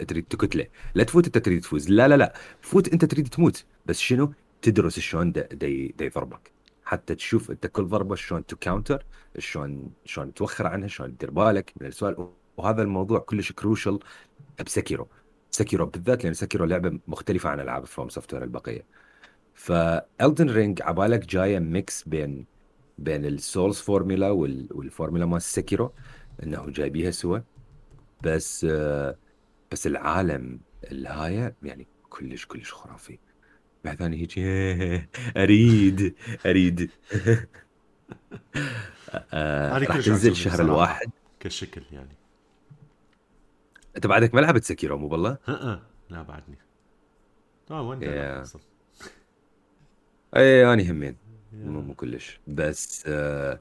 [SPEAKER 1] تريد تقتله. لا تفوت انت تريد تفوز. لا لا لا. فوت انت تريد تموت. بس شنو؟ تدرس شلون دا يضربك. حتى تشوف انت كل ضربة شلون ت counter شلون شلون توخر عنها شلون تدير بالك من السوالف. وهذا الموضوع كلش crucial ب Sekiro. Sekiro بالذات لأن Sekiro لعبة مختلفة عن ألعاب FromSoftware البقية. ف Elden Ring عبالك جاية mix بين بين ال Souls formula وال formula مال Sekiro إنه جايبيها سوا. بس بس العالم الهاية يعني كلش كلش خرافي. بعد ثاني هيك أريد أريد. راح تنزل الشهر الواحد.
[SPEAKER 2] كشكل يعني.
[SPEAKER 1] أنت بعدك ما لعبت Sekiro مو بالله؟
[SPEAKER 2] لا بعدني. آه وين
[SPEAKER 1] yeah. اي اني همين. مو مو كلش. بس آه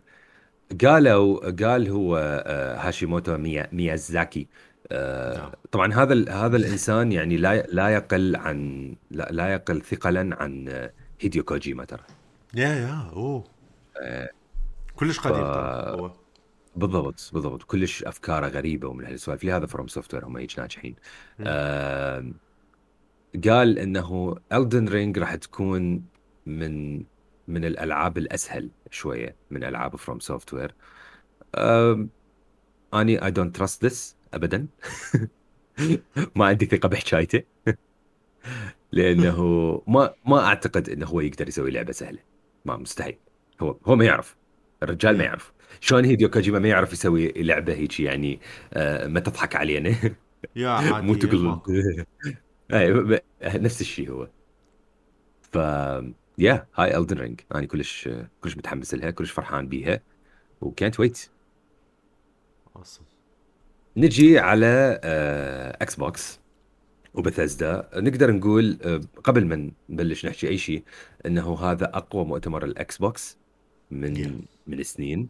[SPEAKER 1] قالوا قال هو آه هاشيموتو ميا ميازاكي. آه نعم. طبعا هذا هذا الإنسان يعني لا لا يقل عن لا, لا يقل ثقلا عن هيديو كوجيما ترى.
[SPEAKER 2] yeah yeah أوه. آه كلش قديم. هو.
[SPEAKER 1] بالضبط بالضبط. كلش أفكاره غريبة ومن هالسوالف لهذا FromSoftware هم هيك ناجحين. آه قال إنه Elden Ring راح تكون من من الألعاب الأسهل شوية من ألعاب FromSoftware أني I don't trust this ابدا. ما عندي ثقة بحكايته. لأنه ما ما أعتقد إنه هو يقدر يسوي لعبة سهلة. ما مستحيل. هو هو ما يعرف. الرجال ما يعرف. شلون هيديو كوجيما ما يعرف يسوي لعبة هيك يعني آه ما تضحك علينا.
[SPEAKER 2] يا عادي
[SPEAKER 1] مو تقول نفس الشيء هو. ف yeah هاي Elden Ring أنا كلش كلش متحمس لها كلش فرحان بيها. وكانت ويت
[SPEAKER 2] awesome.
[SPEAKER 1] نجي على X آه، box و Bethesda. نقدر نقول آه، قبل ما نبلش نحكي أي شيء إنه هذا أقوى مؤتمر ال Xbox من yeah. من سنين.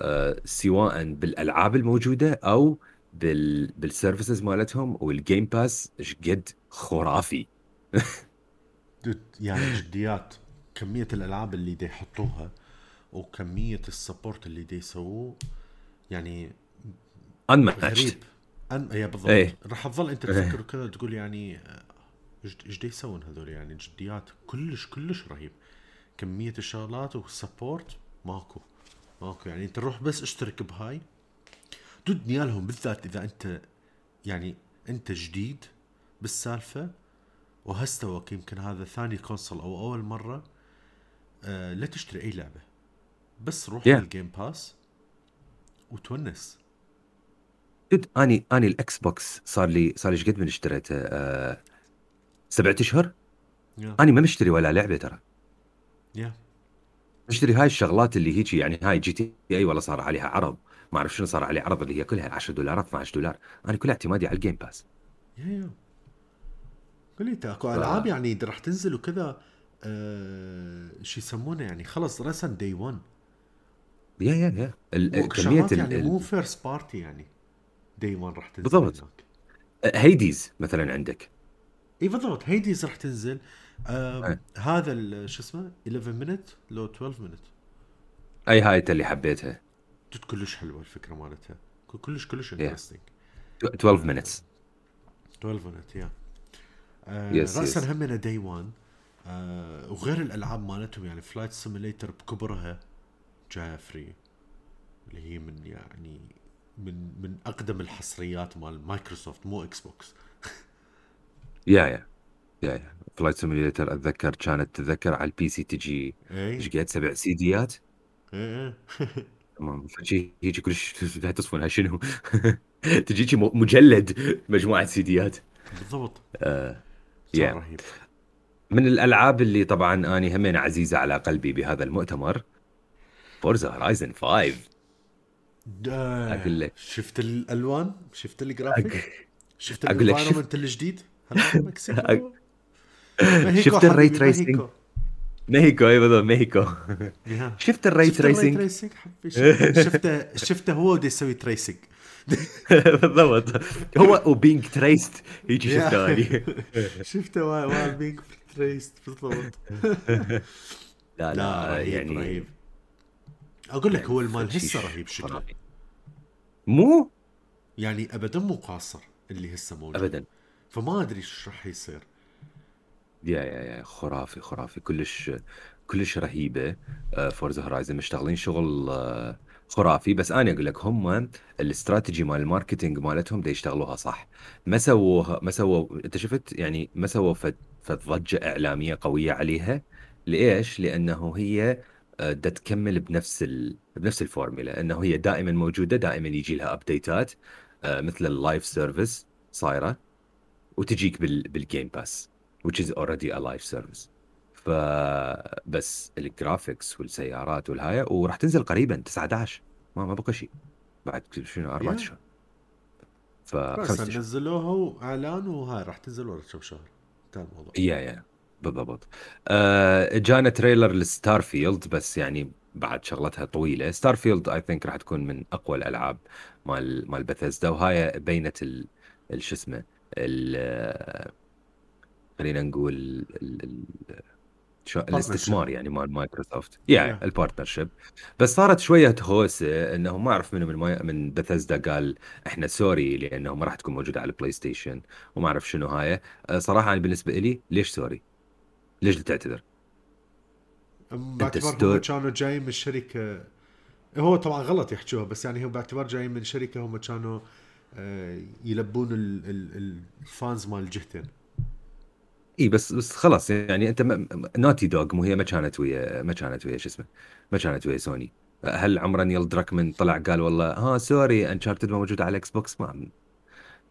[SPEAKER 1] آه، سواء بالألعاب الموجودة أو بال بال services مالتهم وال Game Pass إيش قد خرافي.
[SPEAKER 2] يعني جديات. كمية الألعاب اللي دي يحطوها وكمية ال support اللي دي يسووه يعني
[SPEAKER 1] غريب.
[SPEAKER 2] ان yeah بالضبط. إيه. راح تظل أنت تفكر إيه. وكذا تقول يعني إيش دي يسوون هذول؟ يعني جديات كلش كلش رهيب. كمية الشغلات وال support ماكو. ماكو. يعني أنت تروح بس اشترك بهاي. dude نيالهم بالذات إذا أنت يعني أنت جديد بالسالفة. وهستوك يمكن هذا ثاني console أو أول مرة آه لا تشتري أي لعبة بس روح yeah. ال Game Pass وتونس
[SPEAKER 1] جد أني أني ال Xbox صار لي صار لي قد من اشتريته آه سبعة أشهر yeah. أني ما مشتري ولا لعبة ترى
[SPEAKER 2] yeah.
[SPEAKER 1] مشتري هاي الشغلات اللي هيك يعني هاي GTA ولا صار عليها عرض ما أعرف شنو صار عليه عرض اللي هي كلها 10 دولار 12 دولار أنا كلها اعتمادي على ال Game Pass
[SPEAKER 2] yeah, yeah. قول إنت أكو ألعاب يعني راح تنزل وكذا آه شو يسمونه يعني خلص رسمي day 1
[SPEAKER 1] yeah yeah
[SPEAKER 2] yeah كمية يعني مو first party يعني day 1 راح تنزل
[SPEAKER 1] بالضبط. Hades مثلا عندك.
[SPEAKER 2] إي بالضبط. Hades راح تنزل. آه هذا شو اسمه؟ 11 minute لو 12 minute
[SPEAKER 1] أي هاي اللي حبيتها.
[SPEAKER 2] كلش حلوة الفكرة مالتها. كلش كلش
[SPEAKER 1] Yeah.
[SPEAKER 2] interesting
[SPEAKER 1] 12 minutes.
[SPEAKER 2] 12 minute yeah
[SPEAKER 1] Yes,
[SPEAKER 2] رأسا
[SPEAKER 1] yes.
[SPEAKER 2] همينا day 1 آه وغير الألعاب مالتهم يعني Flight Simulator بكبرها جاية free اللي هي من يعني من من أقدم الحصريات مال مايكروسوفت مو إكس بوكس
[SPEAKER 1] yeah yeah yeah yeah Flight Simulator أتذكر كانت تذكر على ال PC تجي
[SPEAKER 2] اي
[SPEAKER 1] إيش قد سبع سيديات؟
[SPEAKER 2] اي
[SPEAKER 1] تمام. فشي هيجي كلش تصفونها شنو؟ تجيكي م- مجلد مجموعة سيديات.
[SPEAKER 2] بالضبط.
[SPEAKER 1] آه، Yeah.
[SPEAKER 2] رهيب
[SPEAKER 1] من الألعاب اللي طبعا أني همين عزيزة على قلبي بهذا المؤتمر Forza Horizon 5
[SPEAKER 2] دا-
[SPEAKER 1] أقول لك.
[SPEAKER 2] شفت الألوان شفت الجرافيك شفت
[SPEAKER 1] ال
[SPEAKER 2] environment الجديد Mexico
[SPEAKER 1] شفت
[SPEAKER 2] ال
[SPEAKER 1] ray
[SPEAKER 2] tracing؟
[SPEAKER 1] Mexico. اي بالضبط Mexico
[SPEAKER 2] yeah.
[SPEAKER 1] شفت
[SPEAKER 2] ال ray tracing شفته شفته هو بده يسوي تريسنج
[SPEAKER 1] بالضبط. هو وبينج تريست هيجي. شفته اني
[SPEAKER 2] شفته واي واي بينج تريست بالضبط.
[SPEAKER 1] لا
[SPEAKER 2] لا
[SPEAKER 1] يعني
[SPEAKER 2] رهيب. أقول لك هو المال هسه رهيب شكله.
[SPEAKER 1] مو؟
[SPEAKER 2] يعني ابدا مو قاصر اللي هسه موجود.
[SPEAKER 1] ابدا.
[SPEAKER 2] فما أدري إيش راح يصير.
[SPEAKER 1] يا يا يا خرافي خرافي. كلش كلش رهيبة. Forza Horizon مشتغلين شغل آه، خرافي بس أنا أقول لك هم الاستراتيجي مال ال marketing مالتهم دا يشتغلوها صح. ما سووها ما سووا أنت شفت يعني ما سووا فد ضجه إعلامية قوية عليها؟ ليش؟ لأنه هي آه، دا تكمل بنفس ال... بنفس الفورمولا إنه هي دائما موجودة دائما يجي لها update ات آه، مثل ال live service صايرة وتجيك بال... بال Game Pass which is already a live service. فبس ال graphics والسيارات والهاي وراح تنزل قريبا 19 ما ما بقى شيء. بعد شنو
[SPEAKER 2] أربع.
[SPEAKER 1] أشهر.
[SPEAKER 2] بس
[SPEAKER 1] أشهر.
[SPEAKER 2] نزلوها وإعلان وهاي راح تنزل ورا كم شهر. انتهى الموضوع.
[SPEAKER 1] yeah yeah. بالضبط. آه جانا trailer ل Starfield بس يعني بعد شغلتها طويلة. Starfield I think راح تكون من أقوى الألعاب مال مال بثيسدا وهاي بينت ال شو اسمه ال- آه، خلينا نقول ال- الاستثمار يعني مال مايكروسوفت yeah
[SPEAKER 2] Yeah.
[SPEAKER 1] ال partnership بس صارت شوية هوسة إنه ما أعرف منو من ماي- من بثيسدا قال إحنا sorry لأنه ما راح تكون موجودة على ال PlayStation وما أعرف شنو هاي أه، صراحة أنا بالنسبة لي ليش sorry؟ ليش تعتذر؟
[SPEAKER 2] باعتبار هم كانوا جايين من شركه هو طبعا غلط يحكوها بس يعني هم باعتبار جايين من شركة هم كانوا آه، يلبون ال- ال- ال fans مال الجهتين
[SPEAKER 1] إي بس بس خلاص يعني أنت Naughty Dog مو هي ما كانت ويا ما كانت ويا شو اسمه ما كانت ويا سوني. هل عمرا Neil Druckmann طلع قال والله ها sorry Uncharted ما موجوده على إكس بوكس ما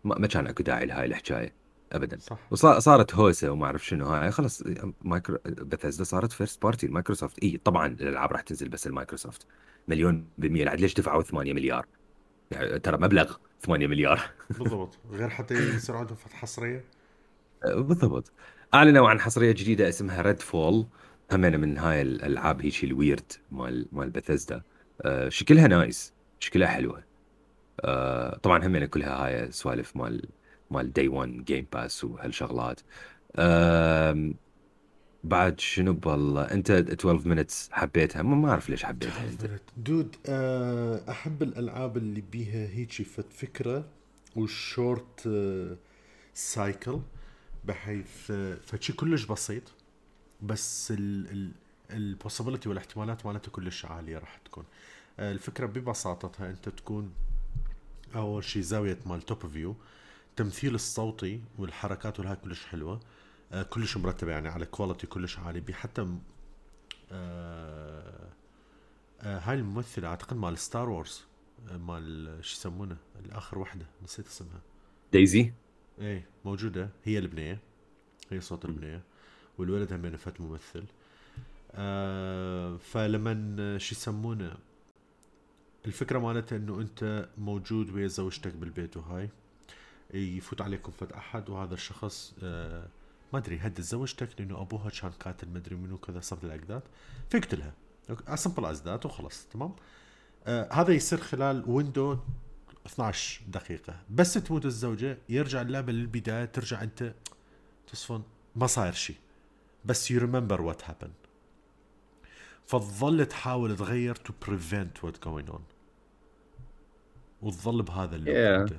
[SPEAKER 1] ما, كان أكو داعي لهاي الحكاية ابدا.
[SPEAKER 2] صح.
[SPEAKER 1] وصارت هوسة وما أعرف شنو هاي. خلاص مايكرو بثيسدا صارت first party مايكروسوفت إي طبعا الألعاب راح تنزل بس المايكروسوفت. مليون بالمية العاد ليش دفعوا 8 مليار؟ يعني ترى مبلغ 8 مليار.
[SPEAKER 2] بالضبط. غير حتى يصير عندهم فد حصريه
[SPEAKER 1] بالضبط. أعلنوا عن حصرية جديدة اسمها Redfall همين من هاي الألعاب هيك ال weird مال مال بثيسدا أه شكلها nice. شكلها حلوة. أه طبعا همين كلها هاي سوالف مال مال day 1 Game Pass وهالشغلات. أه بعد شنو بالله؟ أنت 12 Minutes حبيتها؟ ما أعرف ليش حبيتها أنت.
[SPEAKER 2] dude آه، أحب الألعاب اللي بيها فد فكرة والشورت آه، cycle بحيث فشي كلش بسيط بس ال possibility والاحتمالات مالته كلش عالية راح تكون. الفكرة ببساطتها أنت تكون أول شيء زاوية مال top view التمثيل الصوتي والحركات والهاي كلش حلوة كلش مرتبة يعني على quality كلش عالي بي حتى م- آه، آه، هاي الممثلة أعتقد مال Star Wars آه، مال شو يسمونه؟ الآخر وحدة نسيت اسمها.
[SPEAKER 1] Daisy؟
[SPEAKER 2] إيه موجودة. هي البنية هي صوت البنية والولد هم فد ممثل. آه فلما شو يسمونه الفكرة مالتها إنه أنت موجود ويا زوجتك بالبيت وهاي يفوت عليكم فد أحد وهذا الشخص آه ما أدري هدد زوجتك لأنه أبوها كان قاتل مدري منو كذا صفة الاقداد فيقتلها simple as that وخلص تمام؟ آه هذا يصير خلال window 12 دقيقة. بس تموت الزوجة يرجع اللعبة للبداية ترجع أنت تصفن ما صاير شيء بس you remember what happened. فتظل تحاول تغير to prevent what going on. وتظل بهذا ال
[SPEAKER 1] loop
[SPEAKER 2] Yeah.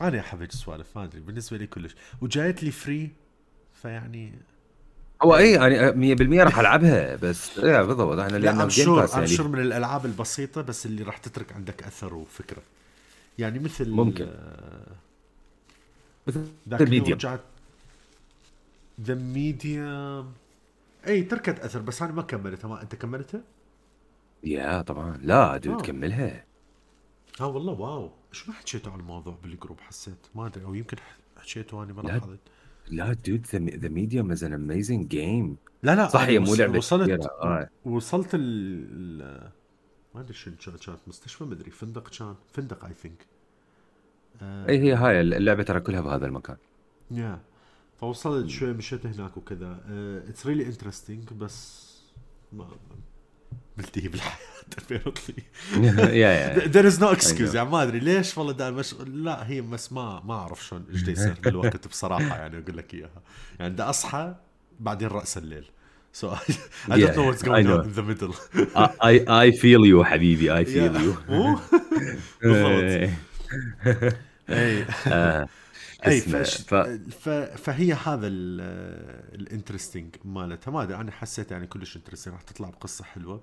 [SPEAKER 2] أنا احب السوالف؟ ما أدري. بالنسبة لي كلش. وجايت لي free فيعني
[SPEAKER 1] هو اي يعني 100% راح ألعبها. بس إيه بالضبط. إحنا
[SPEAKER 2] لا
[SPEAKER 1] I'm
[SPEAKER 2] sure
[SPEAKER 1] I'm
[SPEAKER 2] sure من الألعاب البسيطة بس اللي راح تترك عندك أثر وفكرة. يعني مثل
[SPEAKER 1] ممكن. مثل
[SPEAKER 2] ذاك اليوم
[SPEAKER 1] ال Medium
[SPEAKER 2] رجعت The Medium اي تركت أثر بس أنا ما كملتها ما أنت كملتها؟
[SPEAKER 1] yeah طبعا لا dude
[SPEAKER 2] آه.
[SPEAKER 1] كملها
[SPEAKER 2] آه والله wow إيش ما حكيتوا عن الموضوع بال group حسيت ما أدري أو يمكن حكيتوا وأنا ما
[SPEAKER 1] لا.
[SPEAKER 2] لاحظت
[SPEAKER 1] لا dude The Medium is an amazing game
[SPEAKER 2] لا لا
[SPEAKER 1] صح هي مو لعبة
[SPEAKER 2] وصلت
[SPEAKER 1] كبيرة، آه.
[SPEAKER 2] وصلت ال- ما أدري شنو كان كانت مستشفى مدري فندق كان فندق I think
[SPEAKER 1] إي هي هاي اللعبة ترى كلها بهذا المكان.
[SPEAKER 2] yeah. فوصلت شوي مشيت هناك وكذا. it's really interesting بس ما ملتهي بالحياة apparently. there is no excuse.
[SPEAKER 1] know.
[SPEAKER 2] يعني ما أدري ليش والله دائما مش... لا هي بس ما ما أعرف شلون إيش دا يصير بالوقت بصراحة يعني أقول لك إياها. يعني بدي أصحى بعدين رأس الليل. So I, I don't
[SPEAKER 1] Yeah,
[SPEAKER 2] know what's
[SPEAKER 1] I
[SPEAKER 2] going
[SPEAKER 1] know.
[SPEAKER 2] on in the middle.
[SPEAKER 1] اي I feel you حبيبي I feel you
[SPEAKER 2] مو بالضبط اي اي
[SPEAKER 1] اسمع،
[SPEAKER 2] فش...
[SPEAKER 1] ف-
[SPEAKER 2] ف... فهي هذا ال interesting مالتها. ما أدري أنا حسيت يعني كلش interesting راح تطلع بقصة حلوة.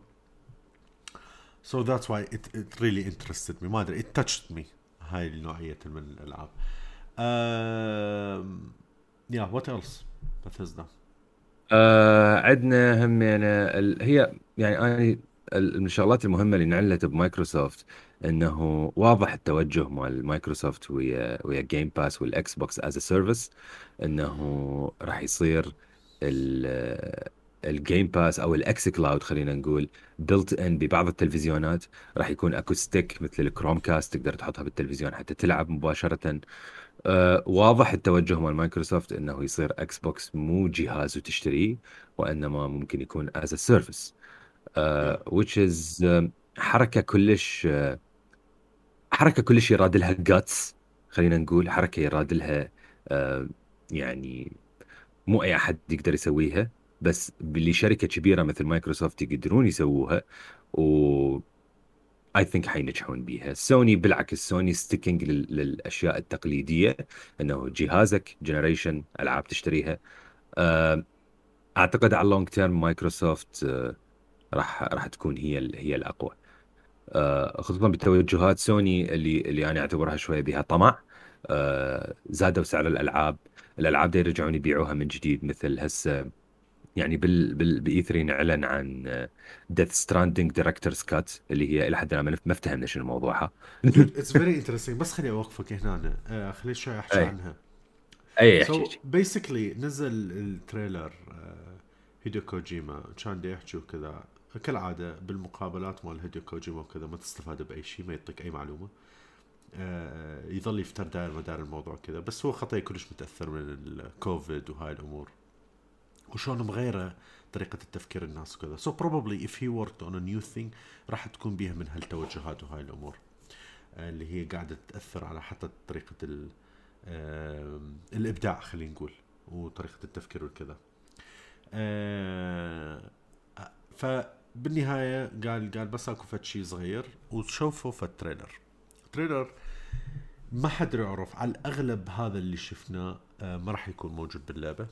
[SPEAKER 2] So that's why it, it really interested me. ما أدري it touched me. هاي النوعية من الألعاب. Yeah what else? Bethesda.
[SPEAKER 1] آه عندنا همينة ال... هي يعني أنا من الشغلات المهمة اللي انعلنت بمايكروسوفت إنه واضح التوجه مال مايكروسوفت ويا ويا Game Pass وال Xbox as service إنه راح يصير ال ال Game Pass أو ال xCloud خلينا نقول built in ببعض التلفزيونات راح يكون اكو stick مثل ال Chromecast تقدر تحطها بالتلفزيون حتى تلعب مباشرة. آه، واضح التوجه مال مايكروسوفت إنه يصير Xbox مو جهاز وتشتريه وإنما ممكن يكون as service which is آه، حركة كلش آه، حركة كلش يراد لها guts خلينا نقول حركة يراد لها آه، يعني مو أي أحد يقدر يسويها بس اللي شركة كبيرة مثل مايكروسوفت يقدرون يسووها و I think حينجحون بيها. سوني بالعكس سوني sticking للأشياء التقليدية إنه جهازك generation ألعاب تشتريها. آه، أعتقد على ال long term مايكروسوفت راح راح تكون هي هي الأقوى. آه، خصوصا بتوجهات سوني اللي اللي أنا أعتبرها شوية بها طمع. آه، زادوا سعر الألعاب. الألعاب دي يرجعون يبيعوها من جديد مثل هسه يعني بال بال ب E3 اعلن عن Death Stranding Director's Cut اللي هي إلى حد الان ما افتهمنا شنو موضوعها.
[SPEAKER 2] it's very interesting بس خليني أوقفك هنا آه خليني شوي أحكي
[SPEAKER 1] إي.
[SPEAKER 2] عنها.
[SPEAKER 1] إي
[SPEAKER 2] so
[SPEAKER 1] أحكي
[SPEAKER 2] basically نزل ال trailer آه، هيديو كوجيما كان دي يحكي وكذا. كالعادة بالمقابلات مال هيديو كوجيما وكذا ما تستفاد بأي شيء ما يعطيك أي معلومة. آه، يظل يفتر داير مدار الموضوع كذا. بس هو خطيه كلش متأثر من الكوفيد وهاي الأمور. وشلون مغيرة طريقة التفكير الناس وكذا. So probably if he worked on a new thing راح تكون بيها من هالتوجهات وهاي الأمور. آه، اللي هي قاعدة تأثر على حتى طريقة ال آم، الإبداع خلينا نقول وطريقة التفكير وكذا. آه، فبالنهاية قال قال بس أكو فد شيء صغير وشوفوا فد تريلر. تريلر ما حد يعرف على الأغلب هذا اللي شفناه آه، ما راح يكون موجود باللعبة.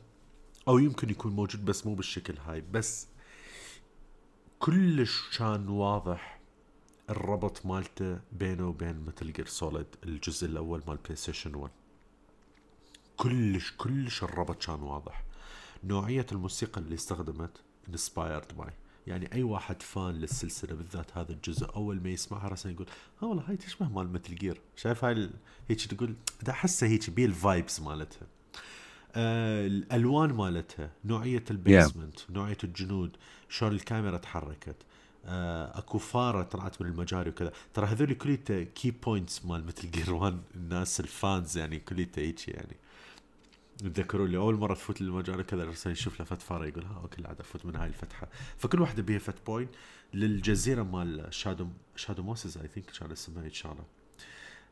[SPEAKER 2] أو يمكن يكون موجود بس مو بالشكل هاي بس كلش كان واضح الربط مالته بينه وبين Metal Gear Solid الجزء الأول مال بلاي ستيشن 1 كلش كلش الربط كان واضح. نوعية الموسيقى اللي استخدمت inspired by يعني أي واحد fan للسلسلة بالذات هذا الجزء أول ما يسمعها راسا يقول ها والله هاي تشبه مال Metal Gear شايف هاي هيك تقول دا أحسها هيك بيه ال vibes مالتها. الألوان مالتها نوعية ال basement نوعية الجنود شلون الكاميرا تحركت آه أكو فارة طلعت من المجاري وكذا. ترى هذول كليته كي بوينتس مال مثل جير 1 الناس الفانز يعني كليته هيك يعني. تذكروا لي أول مرة تفوت للمجال كذا الانسان يشوف له فت فارة يقول ها أوكي قاعد أفوت من هاي الفتحة. فكل واحدة بيها فت بوينت للجزيرة مال شادو شادو موسز اي ثينك كان اسمها هيك شغلة.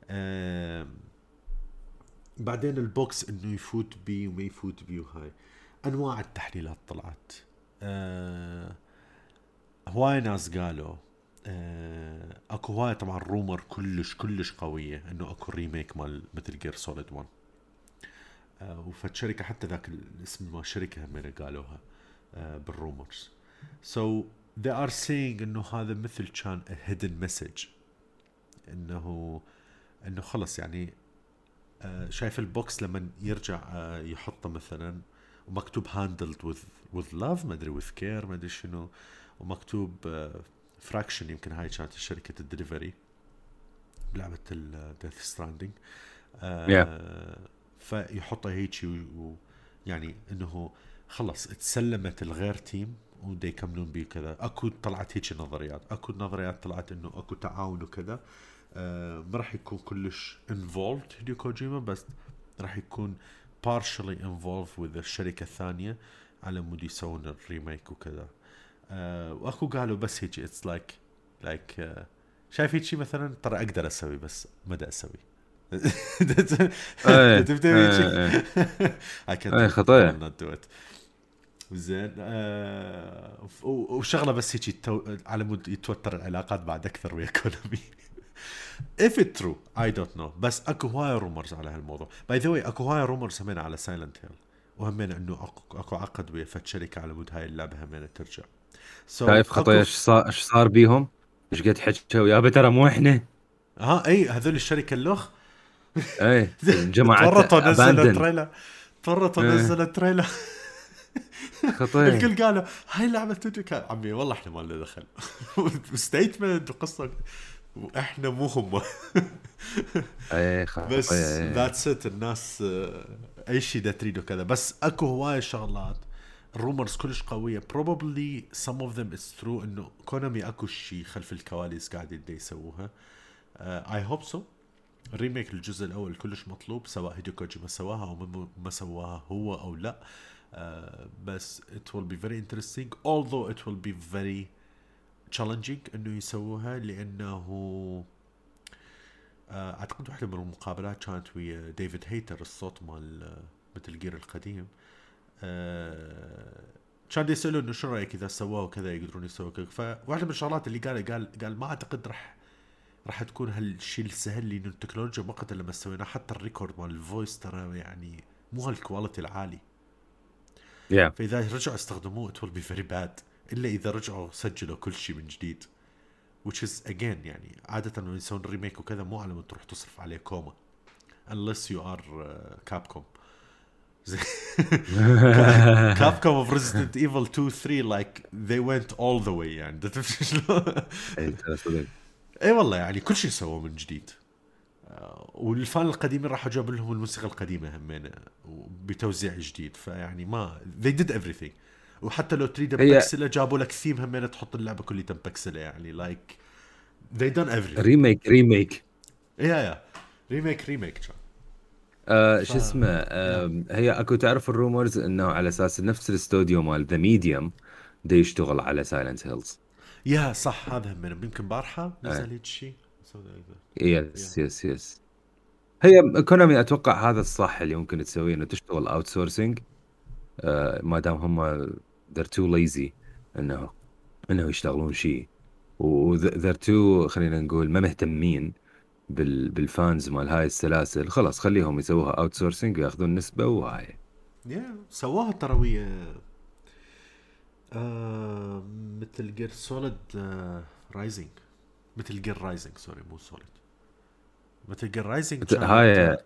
[SPEAKER 2] آم، بعدين البوكس إنه يفوت بي وما يفوت بي وهاي. أنواع التحليلات طلعت. آه، هواي ناس قالوا آه، أكو هواي طبعا rumor كلش كلش قوية إنه أكو remake مال Metal Gear Solid 1 آه وفد شركه حتى ذاك الاسم مال الشركة هم قالوها آه بال rumors so they are saying إنه هذا مثل كان hidden message. انه إنه خلص يعني شايف البوكس لما يرجع آه يحطه مثلا ومكتوب handled with with love ما أدري with care ما أدري شنو ومكتوب فراكشن يمكن هاي كانت شركة الدليفري بلعبه الديث ستراندنج فيحطها هيك ويعني إنه خلص تسلمت الغير تيم ودا يكملون بيه كذا. أكو طلعت هيك نظريات. أكو نظريات طلعت إنه أكو تعاون وكذا. آه ما راح يكون كلش involved هيديو كوجيما بس راح يكون partially involved with الشركة الثانية على مود يسوون ال remake وكذا. آه وأكو قالوا بس هيك it's like like شايف هيك مثلا؟ ترى أقدر أسوي بس ما دا أسوي. تبدا
[SPEAKER 1] اي خطيه
[SPEAKER 2] زين آه وشغلة بس هيك على مود يتوتر العلاقات بعد أكثر ويا كونامي if it true I don't know. بس أكو هواي rumors على هالموضوع. by the way أكو هواي rumors همين على Silent Hill وهمين إنه اكو, عقد ويا فد شركة على مود هاي اللعبة همين ترجع.
[SPEAKER 1] So شايف خطيه إيش صار إيش صار بيهم؟ إيش قد حكوا؟ يا ترى مو إحنا.
[SPEAKER 2] ها إي هذول الشركة اللخ
[SPEAKER 1] إي جماعة
[SPEAKER 2] تورطوا نزلوا trailer تورطوا نزلوا trailer خطير الكل قالوا هاي لعبه to joke around عمي والله إحنا ما لنا دخل. statement وقصة. وإحنا مو هم.
[SPEAKER 1] اي
[SPEAKER 2] بس ذاتس ات الناس أي شيء تريده كذا بس أكو هواي شغلات ال rumors كلش قوية. Probably some of them is true إنه كونامي أكو شيء خلف الكواليس قاعد يسووها. I hope so remake الجزء الأول كلش مطلوب سواء هيديو كوجيما سواها أو ما سواها هو أو لا. uh, بس it will be very interesting. Although it will be very challenging إنه يسووها لأنه uh, أعتقد واحدة من المقابلات كانت ويا ديفيد هيتر الصوت مال مثل جير القديم. آه كان يسالوا إنه شو رأيك إذا سووه كذا يقدرون يسووا كذا. فواحدة من الشغلات اللي قالها قال قال ما أعتقد راح راح تكون هالشيء السهل لأنه التكنولوجيا وقت لما سويناه. حتى ال record مال ال voice ترى يعني مو هال quality العالي.
[SPEAKER 1] Yeah.
[SPEAKER 2] فإذا رجعوا استخدموه it will be very bad. إلا إذا رجعوا سجلوا كل شيء من جديد. Which is again يعني عادة لما يسوون remake وكذا مو على ما تروح تصرف عليه كوما. Unless you are Capcom. كابكوم اوف ريزدنت ايفل 2 3 like they went all the way يعني. شلون؟ اي والله يعني كل شيء سووه من جديد. آه، وال fan القديمين راح جابوا لهم الموسيقى القديمة همين بتوزيع جديد. فيعني ما they did everything. وحتى لو تريد بكسله جابوا لك ثيم همين تحط اللعبة كلها بكسله يعني like they done everything.
[SPEAKER 1] remake
[SPEAKER 2] remake yeah yeah remake remake
[SPEAKER 1] آه شو اسمه آه هي اكو تعرف ال rumors انه على أساس نفس الاستوديو مال ذا ميديوم دا يشتغل على سايلنت هيلز
[SPEAKER 2] yeah صح هذا هم يمكن بارحة نزل هيك شيء
[SPEAKER 1] yes yes yes هي كونامي أتوقع هذا الصح اللي ممكن تسويه إنه تشتغل outsourcing آه ما دام هم they're too lazy انه إنه يشتغلون شيء. و they're too خلينا نقول ما مهتمين بال بال fans مال هاي السلاسل. خلاص خليهم يسووها outsourcing وياخذون نسبة وهاي.
[SPEAKER 2] yeah سواها ترى ويا آه متل جير سوليد آه رايزنج متل جير رايزنج sorry مو سوليد متل جير رايزنج
[SPEAKER 1] هاي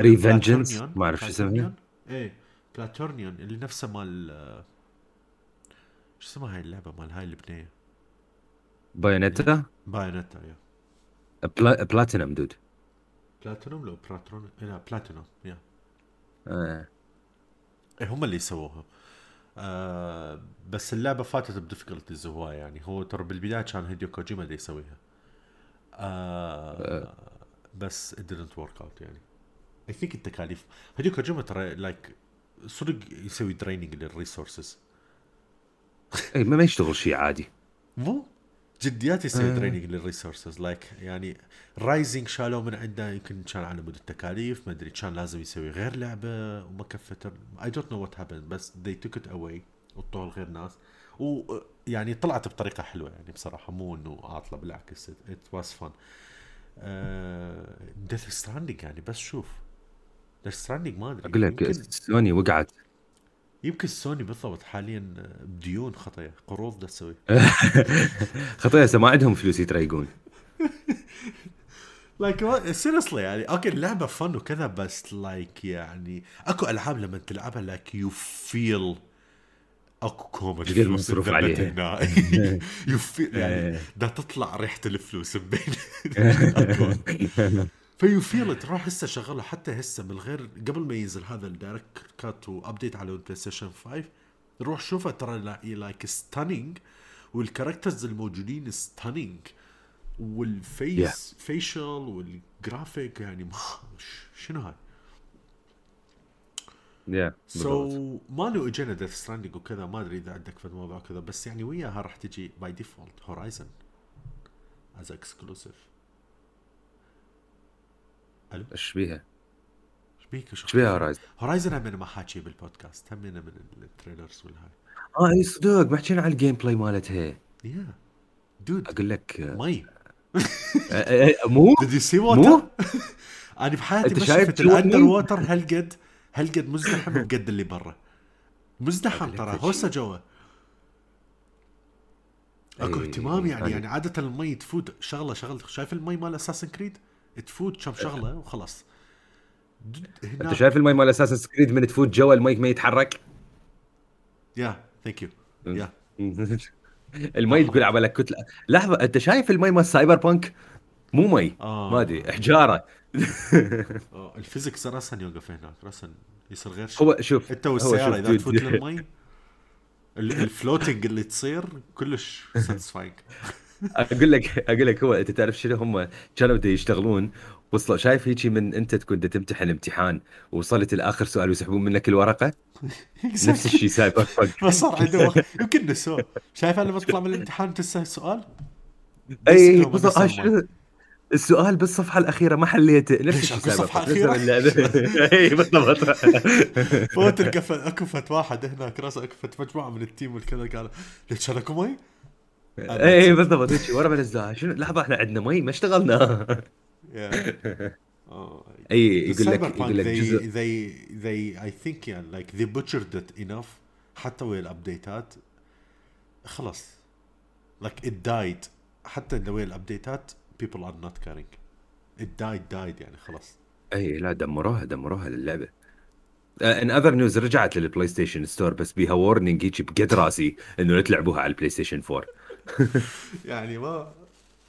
[SPEAKER 1] ريفنجنس ما أعرف شو اسمها
[SPEAKER 2] إيه بلاتورنيون اللي نفسه مال آه، شو اسمها هاي اللعبة مال هاي البنية؟
[SPEAKER 1] بايونيتا؟
[SPEAKER 2] بايونيتا yeah.
[SPEAKER 1] بلا... بلاتينم dude.
[SPEAKER 2] بلاتينوم؟ لو بلاترون لا بلاتينوم yeah.
[SPEAKER 1] آه.
[SPEAKER 2] إيه هم اللي سووها. آه بس اللعبة فاتت ب difficulties هواي يعني. هو ترى بالبداية كان هيديو كوجيما اللي يسويها. آه آه. بس it didn't work out يعني. I think التكاليف هيديو كوجيما ترى like صدق يسوي draining لل resources
[SPEAKER 1] اي ما يشتغل شيء عادي.
[SPEAKER 2] مو؟ جديات يسوي draining لل resources like يعني رايزنج شالوه من عنده يمكن كان على مود التكاليف ما أدري كان لازم يسوي غير لعبة وما كفت I don't know what happened بس they took it away وطوه لغير ناس. ويعني طلعت بطريقة حلوة يعني بصراحة مو إنه عاطلة بالعكس it was fun ديث ستراندنج يعني بس شوف. ديث ستراندنج ما أدري
[SPEAKER 1] أقول لك سوني وقعت.
[SPEAKER 2] يمكن سوني بالضبط حاليا بديون خطايا قروض دا تسوي.
[SPEAKER 1] خطيه هسه ما عندهم فلوس يتريقون.
[SPEAKER 2] like seriously يعني okay اللعبة fun وكذا بس like يعني أكو ألعاب لما تلعبها like you feel أكو
[SPEAKER 1] غير
[SPEAKER 2] فلوس
[SPEAKER 1] مصروف عليها.
[SPEAKER 2] you feel يعني
[SPEAKER 1] إيه.
[SPEAKER 2] دا تطلع ريحة الفلوس بين. ف you feel تروح هسه شغله حتى هسه من غير قبل ما ينزل هذا ال Director's Cut و update على البلاي ستيشن 5 روح شوفها ترى like stunning وال characters الموجودين stunning وال face facial وال graphic يعني شنو هاي؟ yeah
[SPEAKER 1] so
[SPEAKER 2] so, ما له اجينا ديث ستراندنج وكذا ما أدري إذا عندك في الموضوع كذا بس يعني وياها راح تجي by default هورايزن as exclusive ألو؟
[SPEAKER 1] إيش بيها؟
[SPEAKER 2] إيش بيك وش
[SPEAKER 1] إيش بيها هورايزن؟
[SPEAKER 2] هورايزن هم ما حاكي بالبودكاست. هم من ال trailers والهاي.
[SPEAKER 1] آه اي صدق. ما حكينا على ال gameplay مالتها.
[SPEAKER 2] يا dude
[SPEAKER 1] أقول لك
[SPEAKER 2] مي.
[SPEAKER 1] آه، آه، مو؟
[SPEAKER 2] did you see
[SPEAKER 1] مو؟
[SPEAKER 2] water أنا بحياتي ما شفت ال
[SPEAKER 1] under؟
[SPEAKER 2] water هالقد هالقد مزدحم بقد اللي برا. مزدحم ترى. هوسة جوا. اكو اهتمام يعني يعني عادة المي تفوت. شغله شغلة. شايف المي مال اساسن كريد تفوت كم شغلة وخلاص. د-
[SPEAKER 1] أنت
[SPEAKER 2] هنا
[SPEAKER 1] شايف المي مال اساسنز كريد من تفوت جوا المي ما يتحرك؟
[SPEAKER 2] yeah thank you yeah
[SPEAKER 1] المي تقول عبالك كتلة. لحظة أنت شايف المي مال سايبر بانك مو مي
[SPEAKER 2] آه.
[SPEAKER 1] ما أدري حجاره
[SPEAKER 2] آه، ال physics راسا يوقف هناك راسا يصير غير شيء.
[SPEAKER 1] هو شوف أنت
[SPEAKER 2] والسيارة
[SPEAKER 1] إذا.
[SPEAKER 2] تفوت للمي ال- ال floating اللي تصير كلش satisfying
[SPEAKER 1] أقول لك أقول لك هو أنت تعرف شنو هم كانوا بده يشتغلون؟ وصلوا شايف هيجي من أنت تكون بدك تمتحن امتحان وصلت لآخر سؤال ويسحبون منك الورقة؟ نفس الشيء Cyberpunk
[SPEAKER 2] ما صار عنده وقت يمكن نسوه. شايف أنا تطلع من الامتحان تنسى السؤال
[SPEAKER 1] إي آه، السؤال بالصفحة الأخيرة ما حليته. نفس الشيء
[SPEAKER 2] أخيرة؟
[SPEAKER 1] اللعبة. إي بالضبط.
[SPEAKER 2] فوت أكو فد واحد هناك راسه أكو فد مجموعة من ال team والكذا قال ليش كان اكو مي؟
[SPEAKER 1] اي بالضبط. هيك ورا بنزلها شنو؟ لحظة إحنا عندنا مي ما اشتغلنا.
[SPEAKER 2] Oh,
[SPEAKER 1] أي يقول لك يقول لك جزء
[SPEAKER 2] they they I think يعني like they butchered it enough. حتى ويا الابديتات خلاص. Like it died. حتى ويا الابديتات people are not caring. It died died يعني خلاص.
[SPEAKER 1] أي لا دمروها دمروها للعبة. In other news رجعت لل PlayStation Store بس بيها warning هيك بقد راسي إنه لا تلعبوها على ال PlayStation 4
[SPEAKER 2] يعني ما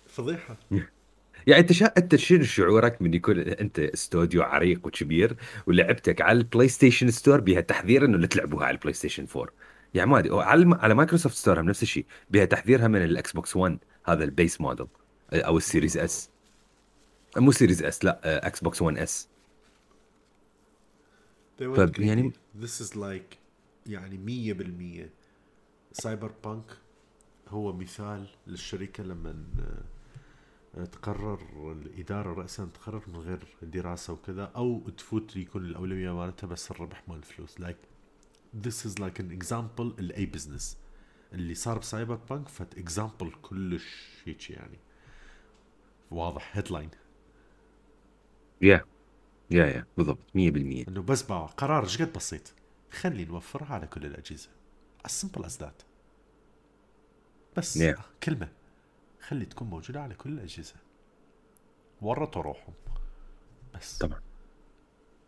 [SPEAKER 2] فضيحة.
[SPEAKER 1] يعني أنت شا... أنت شنو شعورك من يكون أنت استوديو عريق وكبير ولعبتك على ال PlayStation Store بيها تحذير إنه لا تلعبوها على ال PlayStation 4 يعني ما أدري على على Microsoft Store هم نفس الشيء بيها تحذيرها من ال Xbox 1 هذا ال base model أو ال Series S. مو Series S لا Xbox 1 S.
[SPEAKER 2] Greedy.
[SPEAKER 1] يعني-
[SPEAKER 2] this is like يعني مية بالمية. Cyberpunk هو مثال للشركة لما آه، تقرر الإدارة رأسا تقرر من غير دراسة وكذا أو تفوت يكون الأولوية مالتها بس الربح مال الفلوس. Like this is like an example لأي business اللي صار ب Cyberpunk فد example كلش هيك يعني. واضح headline
[SPEAKER 1] yeah yeah yeah بالضبط. 100%
[SPEAKER 2] إنه بس باع قرار إيش قد بسيط؟ خلي نوفرها على كل الأجهزة. As simple as that. بس
[SPEAKER 1] Yeah.
[SPEAKER 2] كلمة. خلي تكون موجودة على كل الأجهزة. ورطوا روحهم بس.
[SPEAKER 1] طبعا.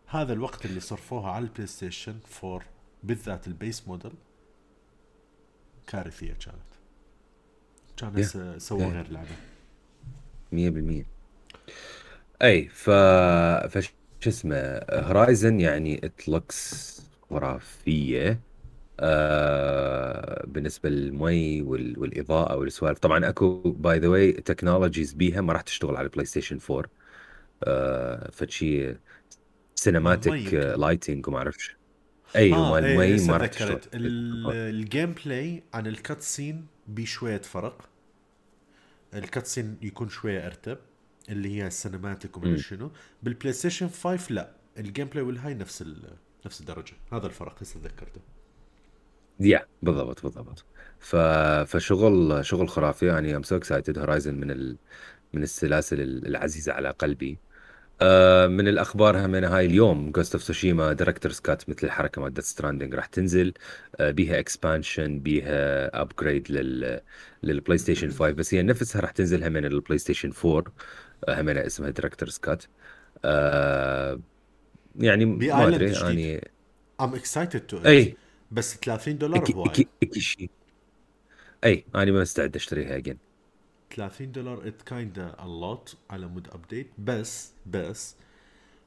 [SPEAKER 2] هذا الوقت اللي صرفوها على ال PlayStation 4 بالذات ال base model. كارثية كانت. كان
[SPEAKER 1] Yeah.
[SPEAKER 2] سووا
[SPEAKER 1] Yeah.
[SPEAKER 2] غير لعبة.
[SPEAKER 1] 100% أي ف فش شو اسمه Horizon يعني it looks خرافية. آه بالنسبة للمي وال... والإضاءة والسوالف. طبعا أكو by the way technologies بيها ما راح تشتغل على ال PlayStation 4 آه فد شي cinematic
[SPEAKER 2] يمكن.
[SPEAKER 1] lighting وما أعرفش. أي
[SPEAKER 2] آه،
[SPEAKER 1] مال
[SPEAKER 2] إيه،
[SPEAKER 1] المي
[SPEAKER 2] هسه
[SPEAKER 1] ما راح تشتغل.
[SPEAKER 2] تذكرت ال- ال gameplay عن ال cutscene بشوية فرق. ال cutscene يكون شوية أرتب اللي هي ال cinematic
[SPEAKER 1] ومدري.
[SPEAKER 2] شنو. بال PlayStation 5 لا. ال gameplay والهاي نفس ال- نفس الدرجة. هذا الفرق هسه تذكرته
[SPEAKER 1] yeah بالضبط بالضبط. ف... فشغل شغل خرافي يعني I'm so excited Horizon من ال... من السلاسل العزيزة على قلبي. آه، من الأخبار هم هاي اليوم Ghost of Tsushima Director's Cut مثل الحركة مال Death Stranding راح تنزل. آه، بيها expansion بيها upgrade لل لل PlayStation 5 بس هي نفسها راح تنزل هم من ال PlayStation 4 آه، هم اسمها Director's Cut يعني ما
[SPEAKER 2] أدري
[SPEAKER 1] يعني
[SPEAKER 2] I'm excited to
[SPEAKER 1] اي
[SPEAKER 2] بس 30 دولار هواي
[SPEAKER 1] اكي شيء أي أنا ما مستعد أشتريها again
[SPEAKER 2] 30 دولار it's kinda a lot على mode update بس بس